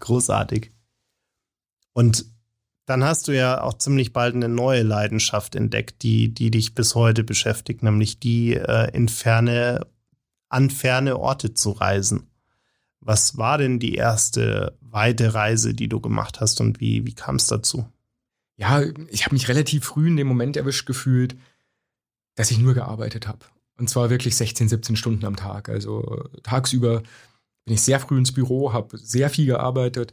B: Großartig. Und dann hast du ja auch ziemlich bald eine neue Leidenschaft entdeckt, die, die dich bis heute beschäftigt, nämlich die äh, in ferne, an ferne Orte zu reisen. Was war denn die erste weite Reise, die du gemacht hast und wie, wie kam es dazu?
C: Ja, ich habe mich relativ früh in dem Moment erwischt gefühlt, dass ich nur gearbeitet habe. Und zwar wirklich 16, 17 Stunden am Tag. Also tagsüber bin ich sehr früh ins Büro, habe sehr viel gearbeitet.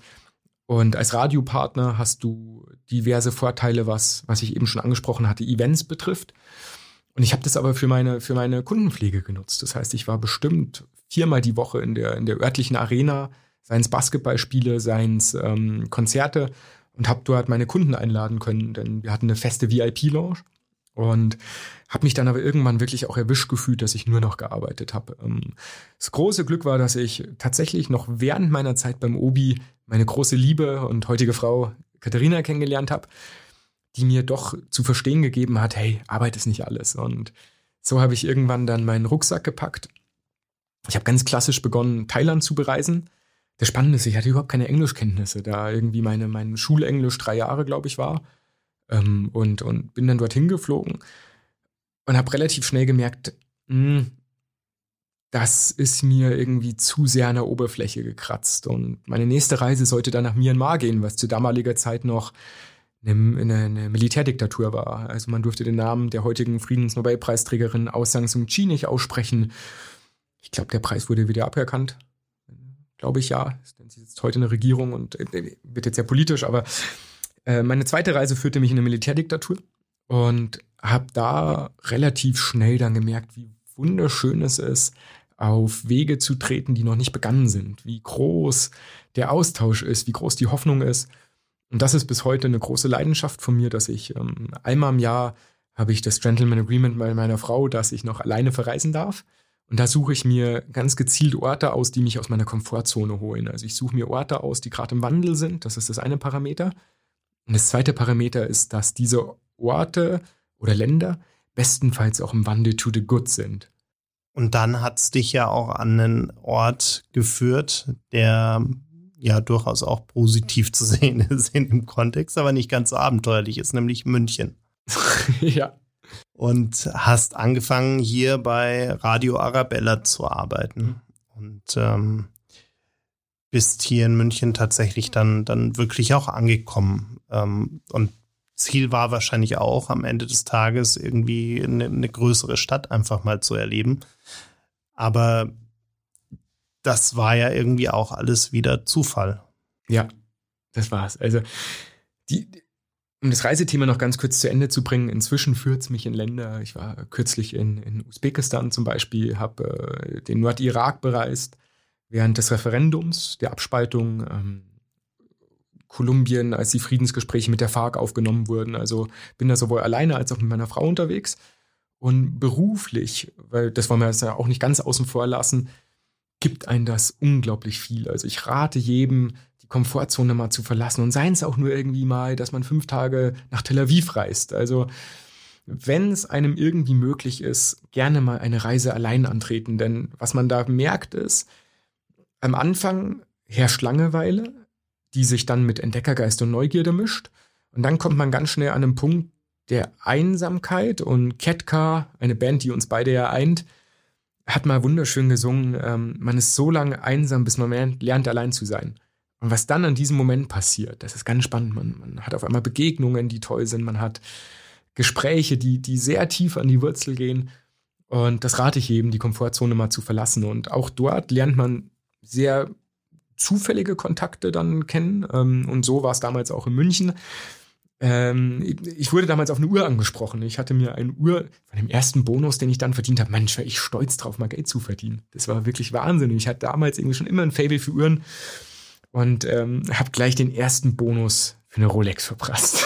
C: Und als Radiopartner hast du diverse Vorteile, was, was ich eben schon angesprochen hatte, Events betrifft. Und ich habe das aber für meine, für meine Kundenpflege genutzt. Das heißt, ich war bestimmt viermal die Woche in der, in der örtlichen Arena, seien es Basketballspiele, seien es ähm, Konzerte und habe dort meine Kunden einladen können, denn wir hatten eine feste VIP-Lounge und habe mich dann aber irgendwann wirklich auch erwischt gefühlt, dass ich nur noch gearbeitet habe. Ähm, das große Glück war, dass ich tatsächlich noch während meiner Zeit beim Obi meine große Liebe und heutige Frau Katharina kennengelernt habe, die mir doch zu verstehen gegeben hat, hey, Arbeit ist nicht alles. Und so habe ich irgendwann dann meinen Rucksack gepackt. Ich habe ganz klassisch begonnen, Thailand zu bereisen. Das Spannende ist, ich hatte überhaupt keine Englischkenntnisse, da irgendwie meine, mein Schulenglisch drei Jahre, glaube ich, war. Ähm, und, und bin dann dorthin geflogen und habe relativ schnell gemerkt, mh, hm, das ist mir irgendwie zu sehr an der Oberfläche gekratzt. Und meine nächste Reise sollte dann nach Myanmar gehen, was zu damaliger Zeit noch eine, eine, eine Militärdiktatur war. Also man durfte den Namen der heutigen Friedensnobelpreisträgerin Aung San Suu Kyi nicht aussprechen. Ich glaube, der Preis wurde wieder aberkannt. Glaube ich ja. Sie sitzt heute in der Regierung und äh, wird jetzt sehr politisch, aber äh, meine zweite Reise führte mich in eine Militärdiktatur und habe da relativ schnell dann gemerkt, wie wunderschön es ist, auf Wege zu treten, die noch nicht begangen sind, wie groß der Austausch ist, wie groß die Hoffnung ist. Und das ist bis heute eine große Leidenschaft von mir, dass ich ähm, einmal im Jahr habe ich das Gentleman Agreement bei meiner Frau, dass ich noch alleine verreisen darf. Und da suche ich mir ganz gezielt Orte aus, die mich aus meiner Komfortzone holen. Also ich suche mir Orte aus, die gerade im Wandel sind. Das ist das eine Parameter. Und das zweite Parameter ist, dass diese Orte oder Länder bestenfalls auch im Wandel to the good sind.
B: Und dann hat es dich ja auch an einen Ort geführt, der ja durchaus auch positiv zu sehen ist in dem Kontext, aber nicht ganz so abenteuerlich ist, nämlich München.
C: ja.
B: Und hast angefangen, hier bei Radio Arabella zu arbeiten. Und ähm, bist hier in München tatsächlich dann, dann wirklich auch angekommen. Ähm, und Ziel war wahrscheinlich auch am Ende des Tages irgendwie eine, eine größere Stadt einfach mal zu erleben. Aber das war ja irgendwie auch alles wieder Zufall.
C: Ja, das war's. Also die, um das Reisethema noch ganz kurz zu Ende zu bringen, inzwischen führt es mich in Länder. Ich war kürzlich in, in Usbekistan zum Beispiel, habe äh, den Nordirak bereist während des Referendums, der Abspaltung. Ähm, Kolumbien, als die Friedensgespräche mit der FARC aufgenommen wurden. Also bin da sowohl alleine als auch mit meiner Frau unterwegs. Und beruflich, weil das wollen wir jetzt ja auch nicht ganz außen vor lassen, gibt einen das unglaublich viel. Also ich rate jedem, die Komfortzone mal zu verlassen und seien es auch nur irgendwie mal, dass man fünf Tage nach Tel Aviv reist. Also wenn es einem irgendwie möglich ist, gerne mal eine Reise allein antreten. Denn was man da merkt ist, am Anfang herrscht Langeweile, die sich dann mit Entdeckergeist und Neugierde mischt. Und dann kommt man ganz schnell an einen Punkt der Einsamkeit und Ketka, eine Band, die uns beide ja eint, hat mal wunderschön gesungen, ähm, man ist so lange einsam, bis man lernt, allein zu sein. Und was dann an diesem Moment passiert, das ist ganz spannend. Man, man hat auf einmal Begegnungen, die toll sind. Man hat Gespräche, die, die sehr tief an die Wurzel gehen. Und das rate ich jedem, die Komfortzone mal zu verlassen. Und auch dort lernt man sehr zufällige Kontakte dann kennen. Ähm, und so war es damals auch in München. Ähm, ich wurde damals auf eine Uhr angesprochen. Ich hatte mir eine Uhr von dem ersten Bonus, den ich dann verdient habe. Mensch, war ich stolz drauf, mal Geld zu verdienen. Das war wirklich Wahnsinn. Ich hatte damals irgendwie schon immer ein Fable für Uhren und ähm, habe gleich den ersten Bonus für eine Rolex verprasst.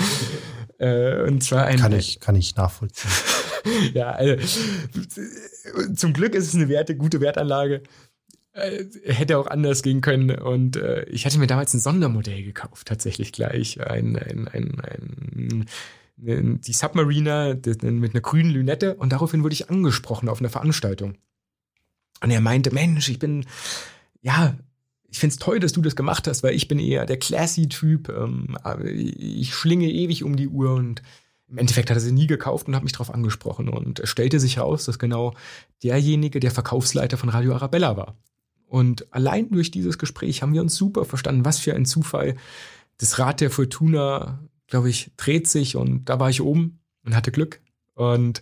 B: äh, und zwar ein. Kann ich, kann ich nachvollziehen.
C: ja, also, zum Glück ist es eine Werte, gute Wertanlage. Äh, hätte auch anders gehen können. Und äh, ich hatte mir damals ein Sondermodell gekauft, tatsächlich gleich. Ein, ein, ein, ein, ein die Submariner mit einer grünen Lünette. Und daraufhin wurde ich angesprochen auf einer Veranstaltung. Und er meinte, Mensch, ich bin, ja, ich find's toll, dass du das gemacht hast, weil ich bin eher der Classy-Typ. Ähm, ich schlinge ewig um die Uhr und im Endeffekt hat er sie nie gekauft und hat mich darauf angesprochen. Und es stellte sich heraus, dass genau derjenige der Verkaufsleiter von Radio Arabella war. Und allein durch dieses Gespräch haben wir uns super verstanden. Was für ein Zufall. Das Rad der Fortuna, glaube ich, dreht sich und da war ich oben und hatte Glück. Und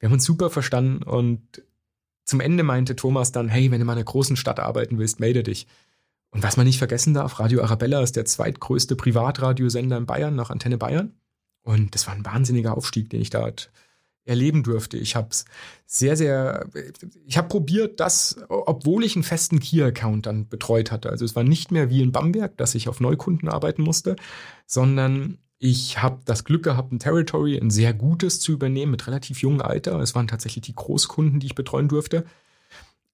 C: wir haben uns super verstanden. Und zum Ende meinte Thomas dann, hey, wenn du mal in einer großen Stadt arbeiten willst, melde dich. Und was man nicht vergessen darf, Radio Arabella ist der zweitgrößte Privatradiosender in Bayern nach Antenne Bayern. Und das war ein wahnsinniger Aufstieg, den ich da erleben durfte. Ich habe es sehr, sehr, ich habe probiert, das, obwohl ich einen festen Key-Account dann betreut hatte. Also es war nicht mehr wie in Bamberg, dass ich auf Neukunden arbeiten musste, sondern ich habe das Glück gehabt, ein Territory, ein sehr gutes zu übernehmen mit relativ jungem Alter. Es waren tatsächlich die Großkunden, die ich betreuen durfte.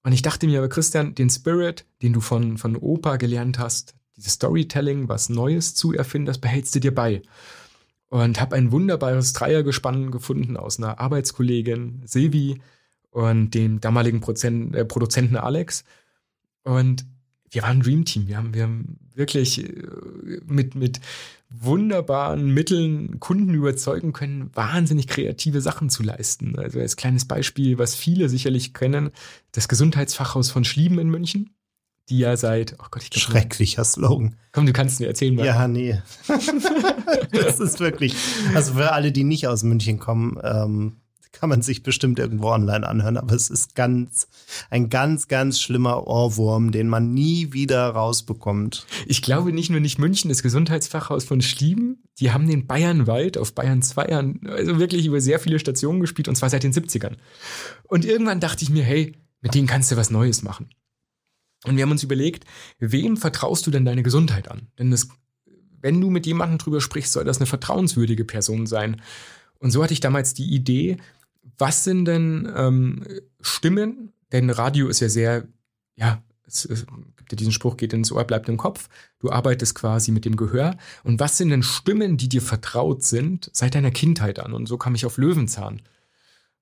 C: Und ich dachte mir aber, Christian, den Spirit, den du von, von Opa gelernt hast, dieses Storytelling, was Neues zu erfinden, das behältst du dir bei. Und habe ein wunderbares Dreiergespann gefunden aus einer Arbeitskollegin Silvi und dem damaligen Prozent, äh, Produzenten Alex. Und wir waren ein Dream Team. Wir haben, wir haben wirklich äh, mit, mit wunderbaren Mitteln Kunden überzeugen können, wahnsinnig kreative Sachen zu leisten. Also als kleines Beispiel, was viele sicherlich kennen, das Gesundheitsfachhaus von Schlieben in München, die ja seit,
B: oh Gott, ich glaube. Schrecklicher Slogan.
C: Komm, du kannst mir erzählen.
B: Mal. Ja, nee. das ist wirklich, also für alle, die nicht aus München kommen, ähm, kann man sich bestimmt irgendwo online anhören, aber es ist ganz, ein ganz, ganz schlimmer Ohrwurm, den man nie wieder rausbekommt.
C: Ich glaube nicht nur nicht München, das Gesundheitsfachhaus von Schlieben, die haben den Bayernwald auf Bayern 2 also wirklich über sehr viele Stationen gespielt und zwar seit den 70ern. Und irgendwann dachte ich mir, hey, mit denen kannst du was Neues machen. Und wir haben uns überlegt, wem vertraust du denn deine Gesundheit an? Denn das, wenn du mit jemandem drüber sprichst, soll das eine vertrauenswürdige Person sein. Und so hatte ich damals die Idee, was sind denn ähm, Stimmen? Denn Radio ist ja sehr, ja, es, es gibt ja diesen Spruch, geht ins Ohr, bleibt im Kopf. Du arbeitest quasi mit dem Gehör. Und was sind denn Stimmen, die dir vertraut sind seit deiner Kindheit an? Und so kam ich auf Löwenzahn.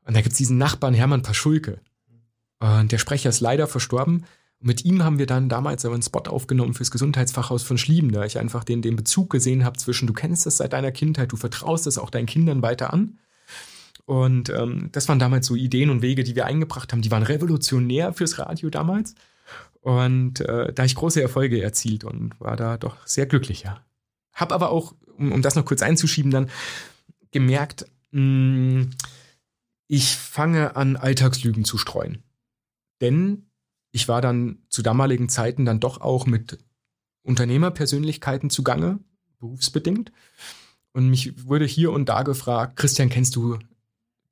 C: Und da gibt's diesen Nachbarn Hermann Paschulke. Und der Sprecher ist leider verstorben. Und mit ihm haben wir dann damals aber einen Spot aufgenommen fürs Gesundheitsfachhaus von Schlieben, da ich einfach den, den Bezug gesehen habe zwischen, du kennst es seit deiner Kindheit, du vertraust es auch deinen Kindern weiter an. Und ähm, das waren damals so Ideen und Wege, die wir eingebracht haben. Die waren revolutionär fürs Radio damals. Und äh, da ich große Erfolge erzielt und war da doch sehr glücklich, ja. Hab aber auch, um, um das noch kurz einzuschieben, dann gemerkt, mh, hm, ich fange an, Alltagslügen zu streuen. Denn ich war dann zu damaligen Zeiten dann doch auch mit Unternehmerpersönlichkeiten zugange, berufsbedingt. Und mich wurde hier und da gefragt, Christian, kennst du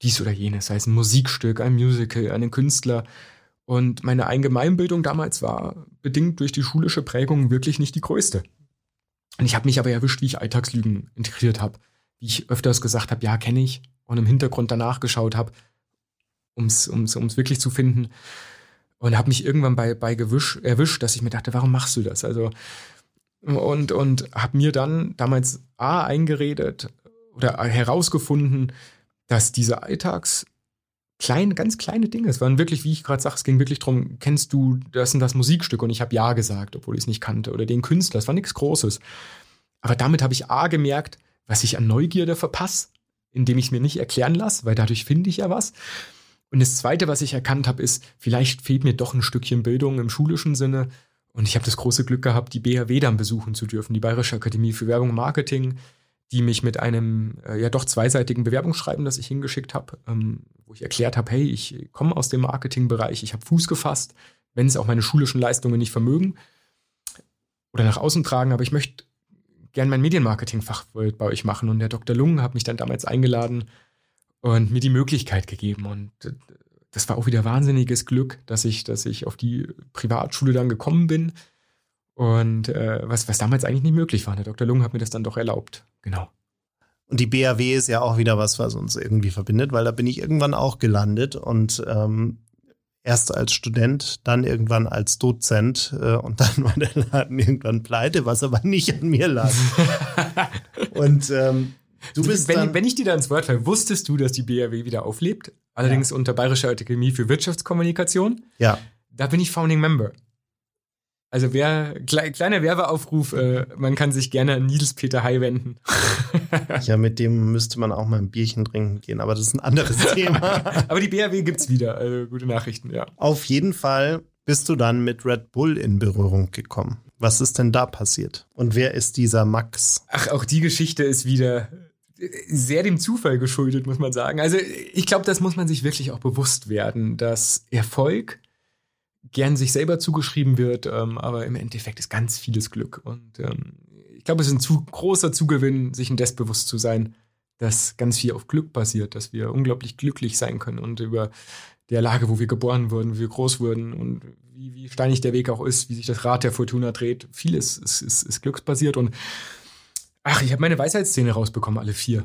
C: dies oder jenes, sei es ein Musikstück, ein Musical, einen Künstler. Und meine Allgemeinbildung damals war bedingt durch die schulische Prägung wirklich nicht die größte. Und ich habe mich aber erwischt, wie ich Alltagslügen integriert habe. Wie ich öfters gesagt habe, ja, kenne ich. Und im Hintergrund danach geschaut habe, ums, ums, ums wirklich zu finden. Und habe mich irgendwann bei, bei gewisch, erwischt, dass ich mir dachte, warum machst du das? Also, und, und habe mir dann damals A eingeredet oder herausgefunden, dass diese Alltags kleine, ganz kleine Dinge, es waren wirklich, wie ich gerade sage, es ging wirklich darum, kennst du das und das Musikstück? Und ich habe Ja gesagt, obwohl ich es nicht kannte. Oder den Künstler, es war nichts Großes. Aber damit habe ich A gemerkt, was ich an Neugierde verpasse, indem ich es mir nicht erklären lasse, weil dadurch finde ich ja was. Und das Zweite, was ich erkannt habe, ist, vielleicht fehlt mir doch ein Stückchen Bildung im schulischen Sinne. Und ich habe das große Glück gehabt, die BHW dann besuchen zu dürfen, die Bayerische Akademie für Werbung und Marketing, die mich mit einem äh, ja doch zweiseitigen Bewerbungsschreiben, das ich hingeschickt habe, ähm, wo ich erklärt habe, hey, ich komme aus dem Marketingbereich, ich habe Fuß gefasst, wenn es auch meine schulischen Leistungen nicht vermögen oder nach außen tragen, aber ich möchte gern mein Medienmarketing-Fach bei euch machen. Und der Dr. Lung hat mich dann damals eingeladen und mir die Möglichkeit gegeben. Und äh, das war auch wieder wahnsinniges Glück, dass ich, dass ich auf die Privatschule dann gekommen bin und äh, was, was damals eigentlich nicht möglich war. Der Dr. Lung hat mir das dann doch erlaubt. Genau.
B: Und die BAW ist ja auch wieder was, was uns irgendwie verbindet, weil da bin ich irgendwann auch gelandet und ähm, erst als Student, dann irgendwann als Dozent äh, und dann war der Laden irgendwann pleite, was aber nicht an mir lag.
C: und ähm, du bist wenn, dann, wenn ich dir da ins Wort falle, wusstest du, dass die BAW wieder auflebt? Allerdings ja. unter Bayerischer Akademie für Wirtschaftskommunikation.
B: Ja.
C: Da bin ich Founding Member. Also wer, kle kleiner Werbeaufruf, äh, man kann sich gerne an Nils Peter Hai wenden.
B: ja, mit dem müsste man auch mal ein Bierchen trinken gehen, aber das ist ein anderes Thema.
C: aber die BRW gibt's wieder, also gute Nachrichten, ja.
B: Auf jeden Fall bist du dann mit Red Bull in Berührung gekommen. Was ist denn da passiert? Und wer ist dieser Max?
C: Ach, auch die Geschichte ist wieder sehr dem Zufall geschuldet, muss man sagen. Also ich glaube, das muss man sich wirklich auch bewusst werden, dass Erfolg gern sich selber zugeschrieben wird, ähm, aber im Endeffekt ist ganz vieles Glück. Und ähm, ich glaube, es ist ein zu großer Zugewinn, sich indes bewusst zu sein, dass ganz viel auf Glück basiert, dass wir unglaublich glücklich sein können und über der Lage, wo wir geboren wurden, wie wir groß wurden und wie, wie steinig der Weg auch ist, wie sich das Rad der Fortuna dreht. Vieles ist, ist, ist glücksbasiert und ach, ich habe meine Weisheitsszene rausbekommen, alle vier.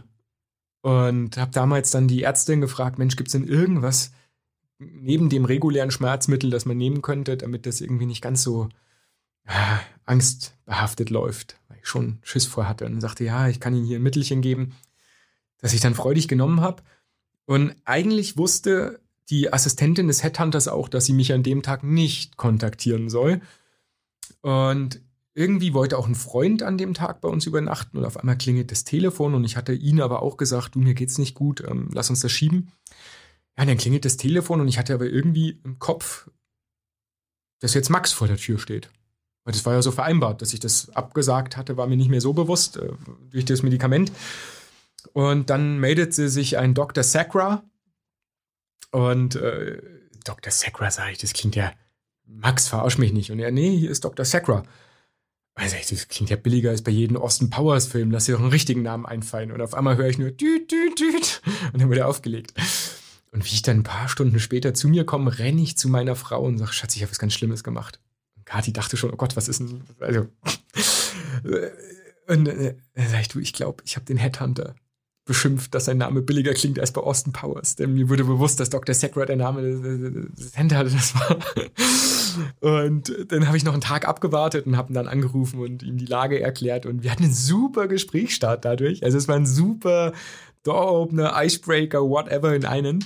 C: Und habe damals dann die Ärztin gefragt, Mensch, gibt es denn irgendwas neben dem regulären Schmerzmittel, das man nehmen könnte, damit das irgendwie nicht ganz so äh, angstbehaftet läuft, weil ich schon Schiss vor hatte. Und sagte, ja, ich kann Ihnen hier ein Mittelchen geben, das ich dann freudig genommen habe. Und eigentlich wusste die Assistentin des Headhunters auch, dass sie mich an dem Tag nicht kontaktieren soll. Und irgendwie wollte auch ein Freund an dem Tag bei uns übernachten und auf einmal klingelt das Telefon und ich hatte ihn aber auch gesagt, du, mir geht's nicht gut, ähm, lass uns das schieben. Ja, dann klingelt das Telefon und ich hatte aber irgendwie im Kopf, dass jetzt Max vor der Tür steht. Weil das war ja so vereinbart, dass ich das abgesagt hatte, war mir nicht mehr so bewusst äh, durch das Medikament. Und dann meldete sich ein Dr. Sacra. Und äh, Dr. Sacra, sage ich, das klingt ja, Max, verarsch mich nicht. Und er, nee, hier ist Dr. Sacra. Also, das klingt ja billiger als bei jedem Austin Powers Film. Lass dir doch einen richtigen Namen einfallen. Und auf einmal höre ich nur düt, düt, düt. Und dann wurde er aufgelegt. Und wie ich dann ein paar Stunden später zu mir komme, renne ich zu meiner Frau und sage, Schatz, ich habe was ganz Schlimmes gemacht. Und Kathi dachte schon, oh Gott, was ist denn, also, und äh, dann sag ich, du, ich glaube, ich habe den Headhunter beschimpft, dass sein Name billiger klingt als bei Austin Powers. Denn mir wurde bewusst, dass Dr. Sacred der Name des Headhunters war. Und dann habe ich noch einen Tag abgewartet und habe ihn dann angerufen und ihm die Lage erklärt. Und wir hatten einen super Gesprächsstart dadurch. Also es war ein super Door-Opener, Icebreaker, whatever in einen.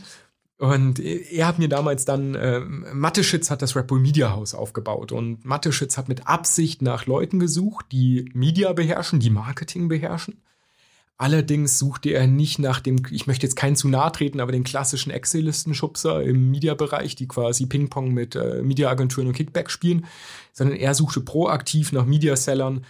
C: Und er hat mir damals dann, äh, Mathe-Schitz hat das Red Bull Media House aufgebaut und Mathe-Schitz hat mit Absicht nach Leuten gesucht, die Media beherrschen, die Marketing beherrschen. Allerdings suchte er nicht nach dem, ich möchte jetzt keinen zu nahe treten, aber den klassischen Excel-Listen-Schubser im Media-Bereich, die quasi Ping-Pong mit äh, Media-Agenturen und Kickback spielen, sondern er suchte proaktiv nach Media-Sellern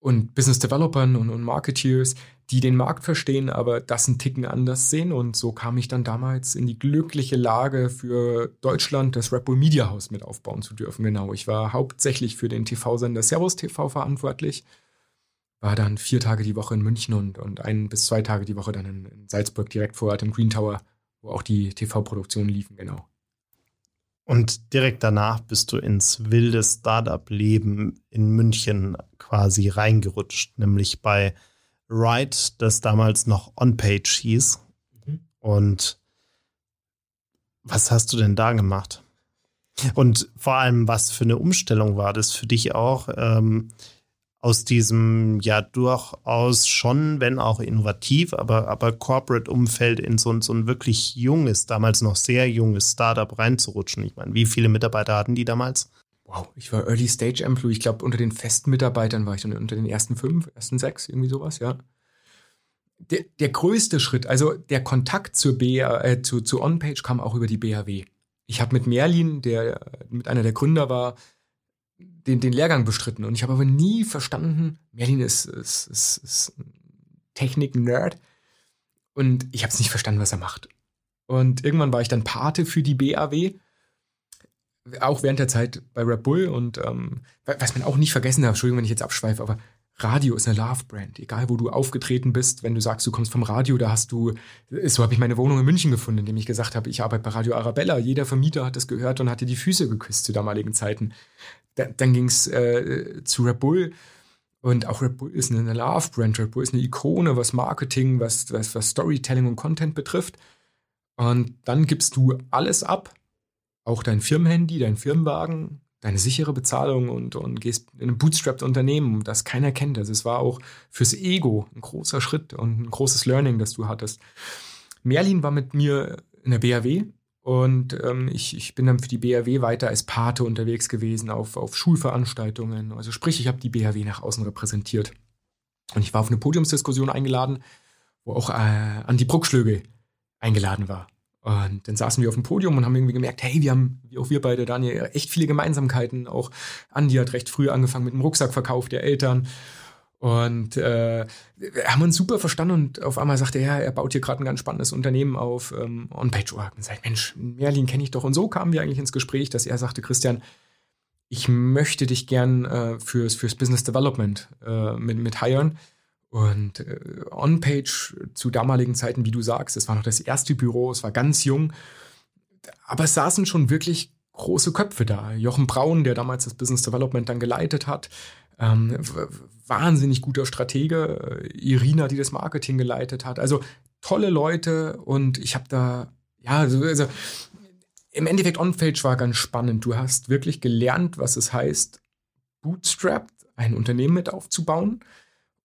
C: und Business-Developern und, und Marketeers, die den Markt verstehen, aber das einen Ticken anders sehen. Und so kam ich dann damals in die glückliche Lage, für Deutschland das Bull Media House mit aufbauen zu dürfen. Genau, ich war hauptsächlich für den TV-Sender Servus TV verantwortlich, war dann vier Tage die Woche in München und, und ein bis zwei Tage die Woche dann in, in Salzburg direkt vor Ort im Green Tower, wo auch die TV-Produktionen liefen, genau.
B: Und direkt danach bist du ins wilde Startup-Leben in München quasi reingerutscht, nämlich bei Ride, das damals noch On-Page hieß. Mhm. Und was hast du denn da gemacht? Und vor allem, was für eine Umstellung war das für dich auch, ähm, aus diesem ja durchaus schon, wenn auch innovativ, aber, aber Corporate-Umfeld in so, so ein wirklich junges, damals noch sehr junges Startup reinzurutschen? Ich meine, wie viele Mitarbeiter hatten die damals?
C: wow, ich war Early Stage Employee. Ich glaube, unter den festen Mitarbeitern war ich dann unter den ersten fünf, ersten sechs, irgendwie sowas, ja. Der, der größte Schritt, also der Kontakt zur BA, äh, zu, zu OnPage kam auch über die BAW. Ich habe mit Merlin, der mit einer der Gründer war, den, den Lehrgang bestritten. Und ich habe aber nie verstanden, Merlin ist, ist, ist, ist Technik-Nerd. Und ich habe es nicht verstanden, was er macht. Und irgendwann war ich dann Pate für die BAW auch während der Zeit bei Red Bull und ähm, was man auch nicht vergessen darf, Entschuldigung, wenn ich jetzt abschweife, aber Radio ist eine Love-Brand. Egal, wo du aufgetreten bist, wenn du sagst, du kommst vom Radio, da hast du, so habe ich meine Wohnung in München gefunden, indem ich gesagt habe, ich arbeite bei Radio Arabella. Jeder Vermieter hat das gehört und hatte die Füße geküsst zu damaligen Zeiten. Da, dann ging es äh, zu Red Bull. Und auch Red Bull ist eine Love-Brand. Red Bull ist eine Ikone, was Marketing, was, was, was Storytelling und Content betrifft. Und dann gibst du alles ab, auch dein Firmenhandy, dein Firmenwagen, deine sichere Bezahlung und, und gehst in ein bootstrapped Unternehmen, das keiner kennt. Also es war auch fürs Ego ein großer Schritt und ein großes Learning, das du hattest. Merlin war mit mir in der BAW und ähm, ich, ich bin dann für die BAW weiter als Pate unterwegs gewesen auf, auf Schulveranstaltungen. Also sprich, ich habe die BAW nach außen repräsentiert. Und ich war auf eine Podiumsdiskussion eingeladen, wo auch äh, Andi Bruckschlögel eingeladen war. Und dann saßen wir auf dem Podium und haben irgendwie gemerkt, hey, wir haben, wie auch wir beide, Daniel, echt viele Gemeinsamkeiten. Auch Andi hat recht früh angefangen mit dem Rucksackverkauf der Eltern. Und äh, haben uns super verstanden und auf einmal sagte er, er baut hier gerade ein ganz spannendes Unternehmen auf ähm, On-Page-Org. Und sag ich, Mensch, Merlin kenne ich doch. Und so kamen wir eigentlich ins Gespräch, dass er sagte, Christian, ich möchte dich gern äh, fürs, fürs Business Development äh, mit, mit hiren. Und äh, On-Page zu damaligen Zeiten, wie du sagst, es war noch das erste Büro, es war ganz jung, aber es saßen schon wirklich große Köpfe da. Jochen Braun, der damals das Business Development dann geleitet hat, ähm, wahnsinnig guter Stratege, äh, Irina, die das Marketing geleitet hat. Also tolle Leute und ich habe da, ja, also, also im Endeffekt On-Page war ganz spannend. Du hast wirklich gelernt, was es heißt, bootstrapped ein Unternehmen mit aufzubauen.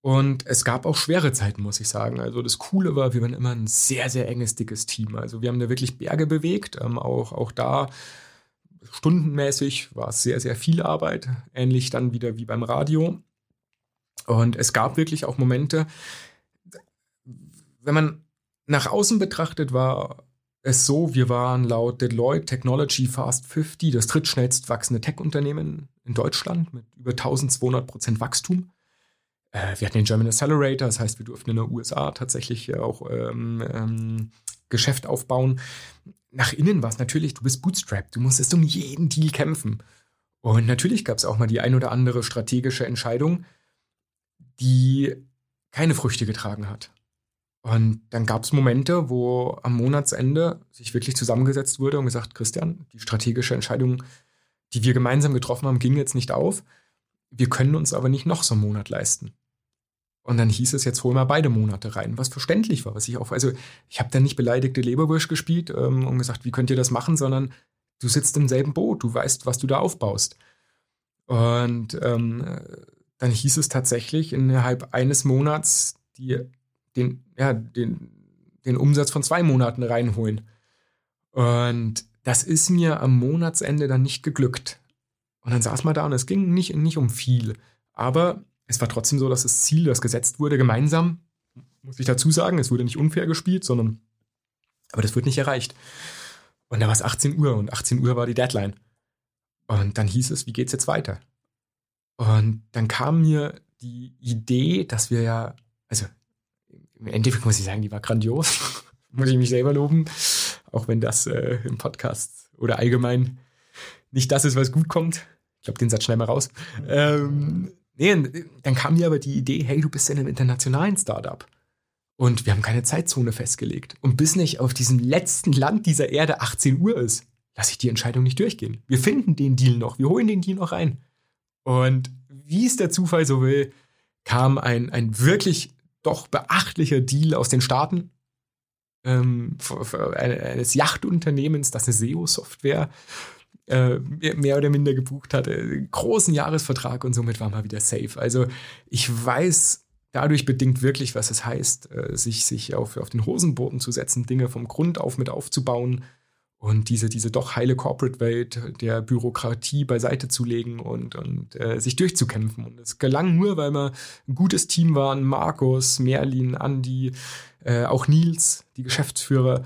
C: Und es gab auch schwere Zeiten, muss ich sagen. Also das Coole war, wir waren immer ein sehr, sehr enges, dickes Team. Also wir haben da wirklich Berge bewegt. Ähm, auch, auch da stundenmäßig war es sehr, sehr viel Arbeit. Ähnlich dann wieder wie beim Radio. Und es gab wirklich auch Momente, wenn man nach außen betrachtet, war es so, wir waren laut Deloitte Technology Fast 50 das drittschnellst wachsende Tech-Unternehmen in Deutschland mit über 1200 Prozent Wachstum. Äh, wir hatten den German Accelerator, das heißt, wir durften in den USA tatsächlich auch ähm, ähm, Geschäft aufbauen. Nach innen war es natürlich, du bist bootstrapped, du musstest um jeden Deal kämpfen. Und natürlich gab es auch mal die ein oder andere strategische Entscheidung, die keine Früchte getragen hat. Und dann gab es Momente, wo am Monatsende sich wirklich zusammengesetzt wurde und gesagt, Christian, die strategische Entscheidung, die wir gemeinsam getroffen haben, ging jetzt nicht auf. Wir können uns aber nicht noch so einen Monat leisten. Und dann hieß es, jetzt hol mal beide Monate rein, was verständlich war, was ich auch, also ich habe da nicht beleidigte Leberwurst gespielt ähm, und gesagt, wie könnt ihr das machen, sondern du sitzt im selben Boot, du weißt, was du da aufbaust. Und ähm, dann hieß es tatsächlich innerhalb eines Monats die, den, ja, den, den Umsatz von zwei Monaten reinholen. Und das ist mir am Monatsende dann nicht geglückt. Und dann saß man da und es ging nicht, nicht um viel. Aber es war trotzdem so, dass das Ziel, das gesetzt wurde, gemeinsam, muss ich dazu sagen, es wurde nicht unfair gespielt, sondern, aber das wird nicht erreicht. Und da war es 18 Uhr und 18 Uhr war die Deadline. Und dann hieß es, wie geht's jetzt weiter? Und dann kam mir die Idee, dass wir ja, also im Endeffekt muss ich sagen, die war grandios. muss ich mich selber loben. Auch wenn das äh, im Podcast oder allgemein nicht das ist, was gut kommt. Ich glaube, den Satz schneiden wir raus. Ähm, Nee, dann kam mir aber die Idee, hey, du bist in einem internationalen Startup. Und wir haben keine Zeitzone festgelegt. Und bis nicht auf diesem letzten Land dieser Erde 18 Uhr ist, lasse ich die Entscheidung nicht durchgehen. Wir finden den Deal noch, wir holen den Deal noch rein. Und wie es der Zufall so will, kam ein, ein wirklich doch beachtlicher Deal aus den Staaten ähm, eines Yachtunternehmens, das eine SEO-Software äh, mehr oder minder gebucht hatte. Großen Jahresvertrag und somit war mal wieder safe. Also ich weiß dadurch bedingt wirklich, was es heißt, äh, sich, sich auf, auf den Hosenboden zu setzen, Dinge vom Grund auf mit aufzubauen und diese, diese doch heile Corporate-Welt der Bürokratie beiseite zu legen und, und äh, sich durchzukämpfen. Und es gelang nur, weil wir ein gutes Team waren. Markus, Merlin, Andi, äh, auch Nils, die Geschäftsführer,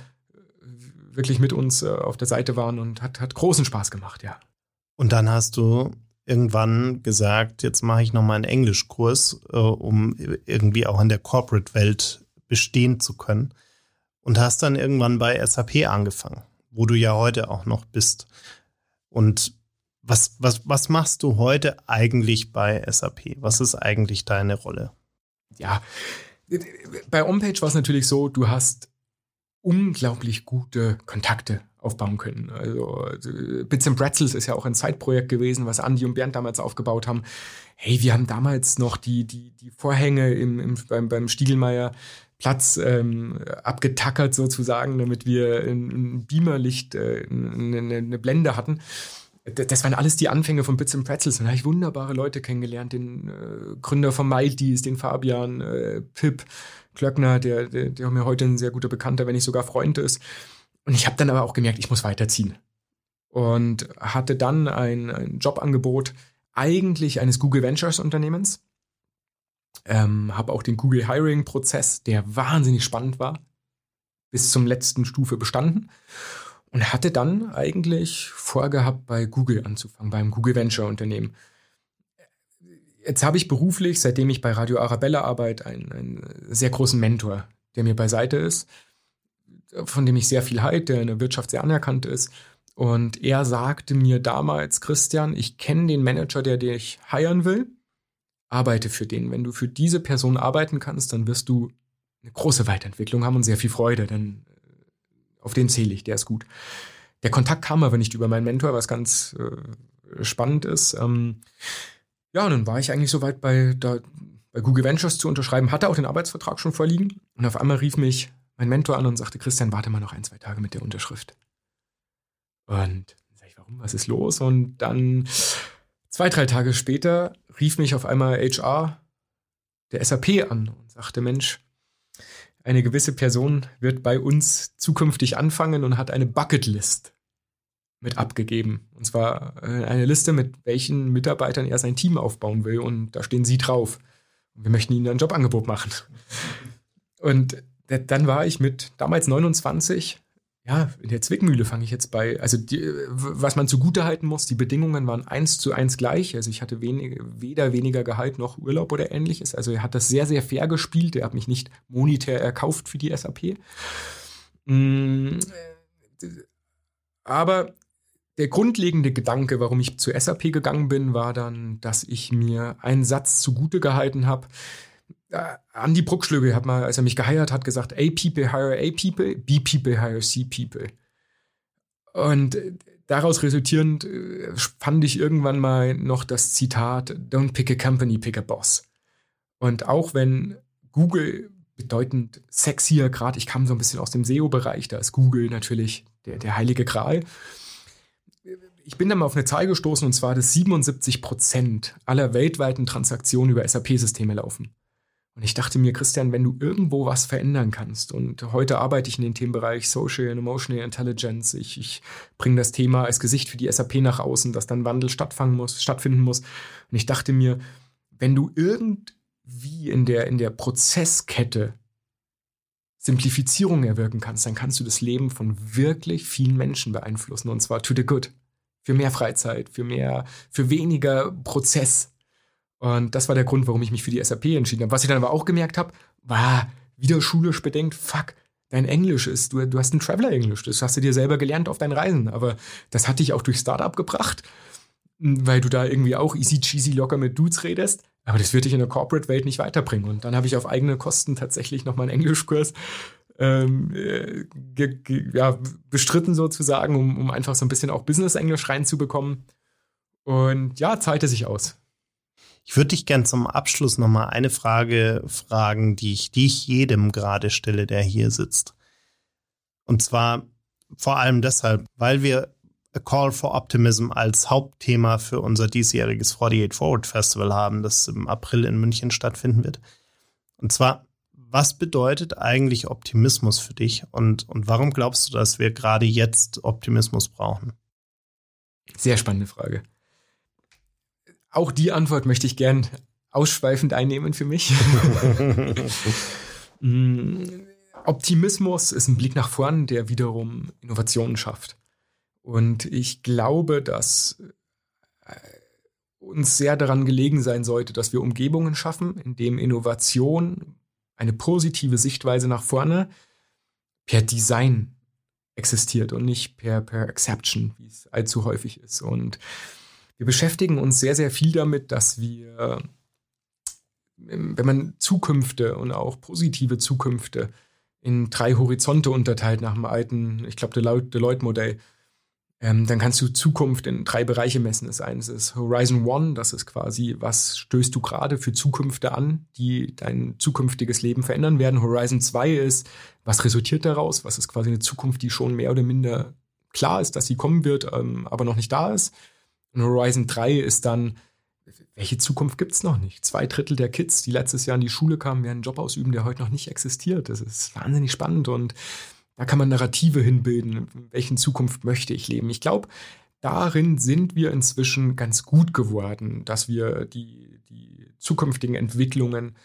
C: wirklich mit uns äh, auf der Seite waren und hat, hat großen Spaß gemacht, ja.
B: Und dann hast du irgendwann gesagt, jetzt mache ich nochmal einen Englischkurs, äh, um irgendwie auch in der Corporate-Welt bestehen zu können. Und hast dann irgendwann bei SAP angefangen, wo du ja heute auch noch bist. Und was, was, was machst du heute eigentlich bei SAP? Was ist eigentlich deine Rolle?
C: Ja, bei Homepage war es natürlich so, du hast unglaublich gute Kontakte aufbauen können. Also Bits and Pretzels ist ja auch ein Zeitprojekt gewesen, was Andy und Bernd damals aufgebaut haben. Hey, wir haben damals noch die, die, die Vorhänge im, im, beim, beim Stiegelmeier Platz ähm, abgetackert sozusagen, damit wir ein, Beamerlicht, äh, eine, eine Blende hatten. Das waren alles die Anfänge von Bits and Pretzels. Und da habe ich wunderbare Leute kennengelernt, den äh, Gründer von Mighties, den Fabian, äh, Pip, Klöckner, der, der, der mir heute ein sehr guter Bekannter, wenn nicht sogar Freund ist. Und ich habe dann aber auch gemerkt, ich muss weiterziehen. Und hatte dann ein, ein Jobangebot eigentlich eines Google Ventures Unternehmens. Ähm, habe auch den Google Hiring Prozess, der wahnsinnig spannend war, bis zum letzten Stufe bestanden. Und hatte dann eigentlich vorgehabt, bei Google anzufangen, beim Google Venture Unternehmen Jetzt habe ich beruflich, seitdem ich bei Radio Arabella arbeite, einen, einen sehr großen Mentor, der mir beiseite ist, von dem ich sehr viel halte, der in der Wirtschaft sehr anerkannt ist. Und er sagte mir damals, Christian, ich kenne den Manager, der dich heiren will, arbeite für den. Wenn du für diese Person arbeiten kannst, dann wirst du eine große Weiterentwicklung haben und sehr viel Freude, denn äh, auf den zähle ich, der ist gut. Der Kontakt kam aber nicht über meinen Mentor, was ganz äh, spannend ist. Ähm, ja, und dann war ich eigentlich soweit bei, bei Google Ventures zu unterschreiben, hatte auch den Arbeitsvertrag schon vorliegen. Und auf einmal rief mich mein Mentor an und sagte, Christian, warte mal noch ein, zwei Tage mit der Unterschrift. Und dann sag ich, warum, was ist los? Und dann zwei, drei Tage später rief mich auf einmal HR der SAP an und sagte, Mensch, eine gewisse Person wird bei uns zukünftig anfangen und hat eine Bucketlist mit abgegeben. Und zwar äh, eine Liste, mit welchen Mitarbeitern er sein Team aufbauen will. Und da stehen sie drauf. Wir möchten ihnen ein Jobangebot machen. Und dann war ich mit damals 29 ja, in der Zwickmühle fange ich jetzt bei. Also, die, was man zugute halten muss, die Bedingungen waren eins zu eins gleich. Also, ich hatte wenig, weder weniger Gehalt noch Urlaub oder ähnliches. Also, er hat das sehr, sehr fair gespielt. Er hat mich nicht monetär erkauft für die SAP. Mm, aber der grundlegende Gedanke, warum ich zur SAP gegangen bin, war dann, dass ich mir einen Satz zugute gehalten habe, äh, Andy Bruckschlögel hat mal, als er mich geheiert hat, gesagt, A people hire A people, B people hire C people. Und äh, daraus resultierend äh, fand ich irgendwann mal noch das Zitat, don't pick a company, pick a boss. Und auch wenn Google bedeutend sexier, gerade ich kam so ein bisschen aus dem SEO-Bereich, da ist Google natürlich der, der heilige Gral. Ich bin da mal auf eine Zahl gestoßen und zwar, dass 77 Prozent aller weltweiten Transaktionen über SAP-Systeme laufen. Und ich dachte mir, Christian, wenn du irgendwo was verändern kannst, und heute arbeite ich in den Themenbereich Social and Emotional Intelligence, ich, ich bringe das Thema als Gesicht für die SAP nach außen, dass dann Wandel muss, stattfinden muss. Und ich dachte mir, wenn du irgendwie in der, in der Prozesskette Simplifizierung erwirken kannst, dann kannst du das Leben von wirklich vielen Menschen beeinflussen, und zwar to the good. Für mehr Freizeit, für mehr, für weniger Prozess, und das war der Grund, warum ich mich für die SAP entschieden habe. Was ich dann aber auch gemerkt habe, war wieder schulisch bedenkt, fuck, dein Englisch ist, du, du hast ein Traveler-Englisch, das hast du dir selber gelernt auf deinen Reisen. Aber das hat dich auch durch Startup gebracht, weil du da irgendwie auch easy cheesy locker mit Dudes redest. Aber das wird dich in der Corporate-Welt nicht weiterbringen. Und dann habe ich auf eigene Kosten tatsächlich nochmal einen Englischkurs ähm, äh, ja, bestritten sozusagen, um, um einfach so ein bisschen auch Business-Englisch reinzubekommen. Und ja, zahlte sich aus.
B: Ich würde dich gern zum Abschluss nochmal eine Frage fragen, die ich, die ich jedem gerade stelle, der hier sitzt. Und zwar vor allem deshalb, weil wir A Call for Optimism als Hauptthema für unser diesjähriges 48 Forward Festival haben, das im April in München stattfinden wird. Und zwar, was bedeutet eigentlich Optimismus für dich und, und warum glaubst du, dass wir gerade jetzt Optimismus brauchen?
C: Sehr spannende Frage. Auch die Antwort möchte ich gern ausschweifend einnehmen für mich. Mm, Optimismus ist ein Blick nach vorn, der wiederum Innovationen schafft. Und ich glaube, dass äh, uns sehr daran gelegen sein sollte, dass wir Umgebungen schaffen, in denen Innovation, eine positive Sichtweise nach vorne per Design existiert und nicht per, per Exception, wie es allzu häufig ist. Und wir beschäftigen uns sehr, sehr viel damit, dass wir, wenn man Zukünfte und auch positive Zukünfte in drei Horizonte unterteilt nach dem alten, ich glaube, Deloitte-Modell, ähm, dann kannst du Zukunft in drei Bereiche messen. Das eine ist Horizon One, das ist quasi, was stößt du gerade für Zukünfte an, die dein zukünftiges Leben verändern werden. Horizon 2 ist, was resultiert daraus? Was ist quasi eine Zukunft, die schon mehr oder minder klar ist, dass sie kommen wird, ähm, aber noch nicht da ist. Und Horizon 3 ist dann, welche Zukunft gibt es noch nicht? Zwei Drittel der Kids, die letztes Jahr in die Schule kamen, werden einen Job ausüben, der heute noch nicht existiert. Das ist wahnsinnig spannend und da kann man Narrative hinbilden. In welchen Zukunft möchte ich leben? Ich glaube, darin sind wir inzwischen ganz gut geworden, dass wir die, die zukünftigen Entwicklungen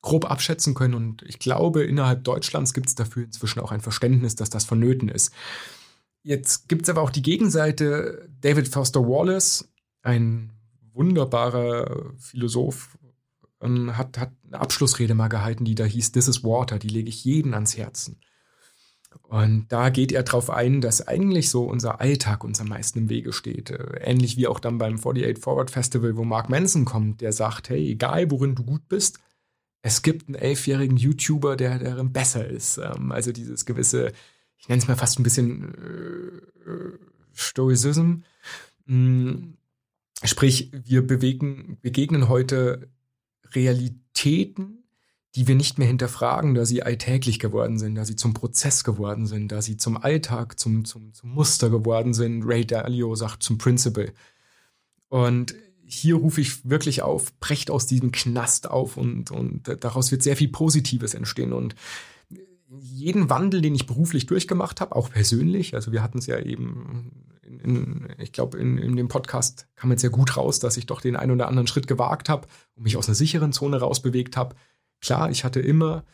C: grob abschätzen können. Und ich glaube, innerhalb Deutschlands gibt es dafür inzwischen auch ein Verständnis, dass das vonnöten ist. Jetzt gibt es aber auch die Gegenseite. David Foster Wallace, ein wunderbarer Philosoph, ähm, hat, hat eine Abschlussrede mal gehalten, die da hieß This is Water, die lege ich jeden ans Herzen. Und da geht er darauf ein, dass eigentlich so unser Alltag uns am meisten im Wege steht. Äh, ähnlich wie auch dann beim 48 Forward Festival, wo Mark Manson kommt, der sagt, hey, egal worin du gut bist, es gibt einen elfjährigen YouTuber, der darin besser ist. Ähm, also dieses gewisse, ich nenne es mal fast ein bisschen äh, Stoicism. Mm, sprich, wir bewegen, begegnen heute Realitäten, die wir nicht mehr hinterfragen, da sie alltäglich geworden sind, da sie zum Prozess geworden sind, da sie zum Alltag, zum, zum, zum Muster geworden sind. Ray Dalio sagt zum Principle. Und hier rufe ich wirklich auf, brecht aus diesem Knast auf und, und daraus wird sehr viel Positives entstehen. Und jeden Wandel, den ich beruflich durchgemacht habe, auch persönlich, also wir hatten es ja eben, in, in, ich glaube, in, in dem Podcast kam jetzt sehr gut raus, dass ich doch den einen oder anderen Schritt gewagt habe und mich aus einer sicheren Zone rausbewegt habe. Klar, ich hatte immer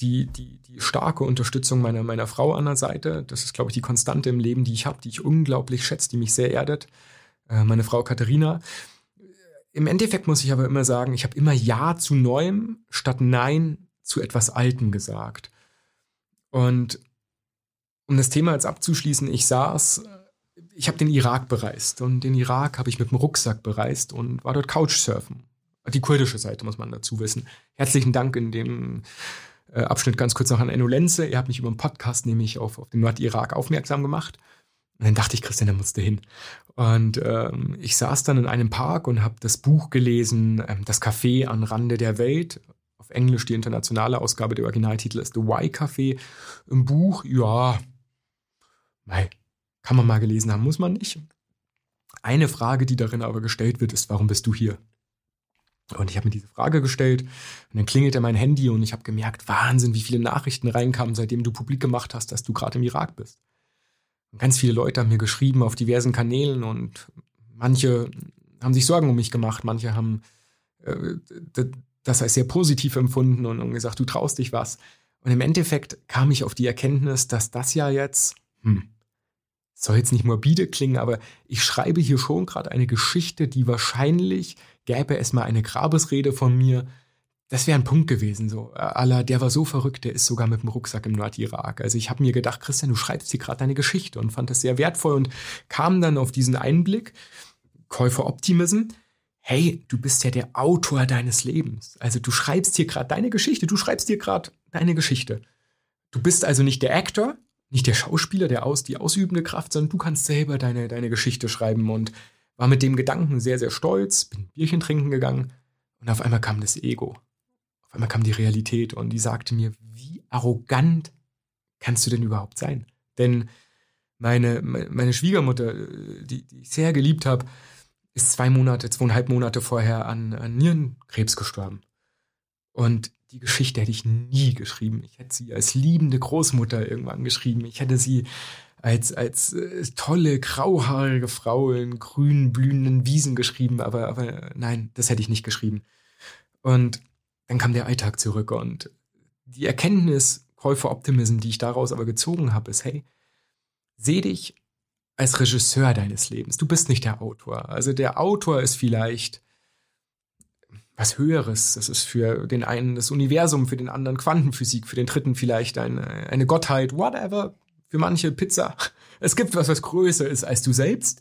C: die, die, die starke Unterstützung meiner, meiner Frau an der Seite. Das ist, glaube ich, die Konstante im Leben, die ich habe, die ich unglaublich schätze, die mich sehr erdet. Äh, meine Frau Katharina. Im Endeffekt muss ich aber immer sagen, ich habe immer Ja zu Neuem statt Nein zu etwas Altem gesagt. Und um das Thema jetzt abzuschließen, ich saß, ich habe den Irak bereist und den Irak habe ich mit dem Rucksack bereist und war dort Couchsurfen. Die kurdische Seite muss man dazu wissen. Herzlichen Dank in dem äh, Abschnitt ganz kurz noch an Enno Lenze. Er hat mich über einen Podcast nämlich auf, auf den Nordirak aufmerksam gemacht. Und dann dachte ich, Christian, da musste hin. Und ähm, ich saß dann in einem Park und habe das Buch gelesen, ähm, Das Café am Rande der Welt. Auf Englisch die internationale Ausgabe, der Originaltitel ist The Y Café. Im Buch, ja, mei, kann man mal gelesen haben, muss man nicht. Eine Frage, die darin aber gestellt wird, ist, warum bist du hier? Und ich habe mir diese Frage gestellt und dann klingelte mein Handy und ich habe gemerkt, Wahnsinn, wie viele Nachrichten reinkamen, seitdem du publik gemacht hast, dass du gerade im Irak bist. Und ganz viele Leute haben mir geschrieben auf diversen Kanälen und manche haben sich Sorgen um mich gemacht, manche haben äh, das als sehr positiv empfunden und, und gesagt, du traust dich was. Und im Endeffekt kam ich auf die Erkenntnis, dass das ja jetzt, hm, soll jetzt nicht morbide klingen, aber ich schreibe hier schon gerade eine Geschichte, die wahrscheinlich gäbe es mal eine Grabesrede von mir, das wäre ein Punkt gewesen, so. Aller, der war so verrückt, der ist sogar mit dem Rucksack im Nordirak. Also ich habe mir gedacht, Christian, du schreibst hier gerade deine Geschichte und fand das sehr wertvoll und kam dann auf diesen Einblick, Käufer Optimism, hey, du bist ja der Autor deines Lebens. Also du schreibst hier gerade deine Geschichte, du schreibst hier gerade deine Geschichte. Du bist also nicht der Actor, nicht der Schauspieler, der aus, die ausübende Kraft, sondern du kannst selber deine, deine Geschichte schreiben und war mit dem Gedanken sehr, sehr stolz, bin Bierchen trinken gegangen und auf einmal kam das Ego auf einmal kam die Realität und die sagte mir, wie arrogant kannst du denn überhaupt sein? Denn meine, meine Schwiegermutter, die, die ich sehr geliebt habe, ist zwei Monate, zweieinhalb Monate vorher an, an Nierenkrebs gestorben. Und die Geschichte hätte ich nie geschrieben. Ich hätte sie als liebende Großmutter irgendwann geschrieben. Ich hätte sie als, als äh, tolle, grauhaarige Frau in grün blühenden Wiesen geschrieben, aber, aber nein, das hätte ich nicht geschrieben. Und dann kam der Alltag zurück und die Erkenntnis, Käufer Optimism, die ich daraus aber gezogen habe, ist, hey, seh dich als Regisseur deines Lebens. Du bist nicht der Autor. Also der Autor ist vielleicht was Höheres. Das ist für den einen das Universum, für den anderen Quantenphysik, für den dritten vielleicht eine, eine Gottheit, whatever. Für manche Pizza. Es gibt was, was größer ist als du selbst.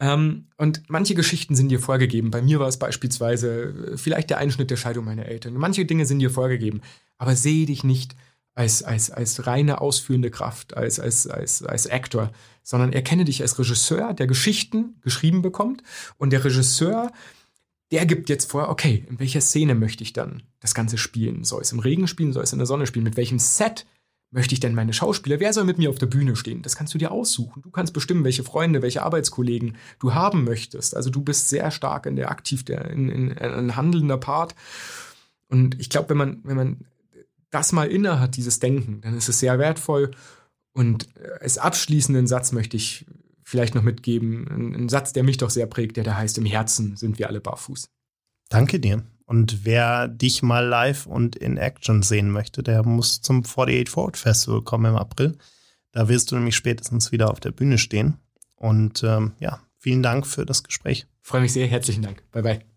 C: Ähm, und manche Geschichten sind dir vorgegeben. Bei mir war es beispielsweise äh, vielleicht der Einschnitt der Scheidung meiner Eltern. Manche Dinge sind dir vorgegeben. Aber sehe dich nicht als, als, als reine ausführende Kraft, als, als, als, als Actor, sondern erkenne dich als Regisseur, der Geschichten geschrieben bekommt. Und der Regisseur, der gibt jetzt vor, okay, in welcher Szene möchte ich dann das Ganze spielen? Soll es im Regen spielen? Soll es in der Sonne spielen? Mit welchem Set möchte ich denn meine Schauspieler? Wer soll mit mir auf der Bühne stehen? Das kannst du dir aussuchen. Du kannst bestimmen, welche Freunde, welche Arbeitskollegen du haben möchtest. Also du bist sehr stark in der aktiv, der, in, in, in ein handelnder Part. Und ich glaube, wenn man, wenn man das mal inne hat, dieses Denken, dann ist es sehr wertvoll. Und als abschließenden Satz möchte ich vielleicht noch mitgeben, einen Satz, der mich doch sehr prägt, der da heißt, im Herzen sind wir alle barfuß.
B: Danke dir. Und wer dich mal live und in Action sehen möchte, der muss zum 48 Forward Festival kommen im April. Da wirst du nämlich spätestens wieder auf der Bühne stehen. Und ähm, ja, vielen Dank für das Gespräch.
C: Freue mich sehr. Herzlichen Dank. Bye bye.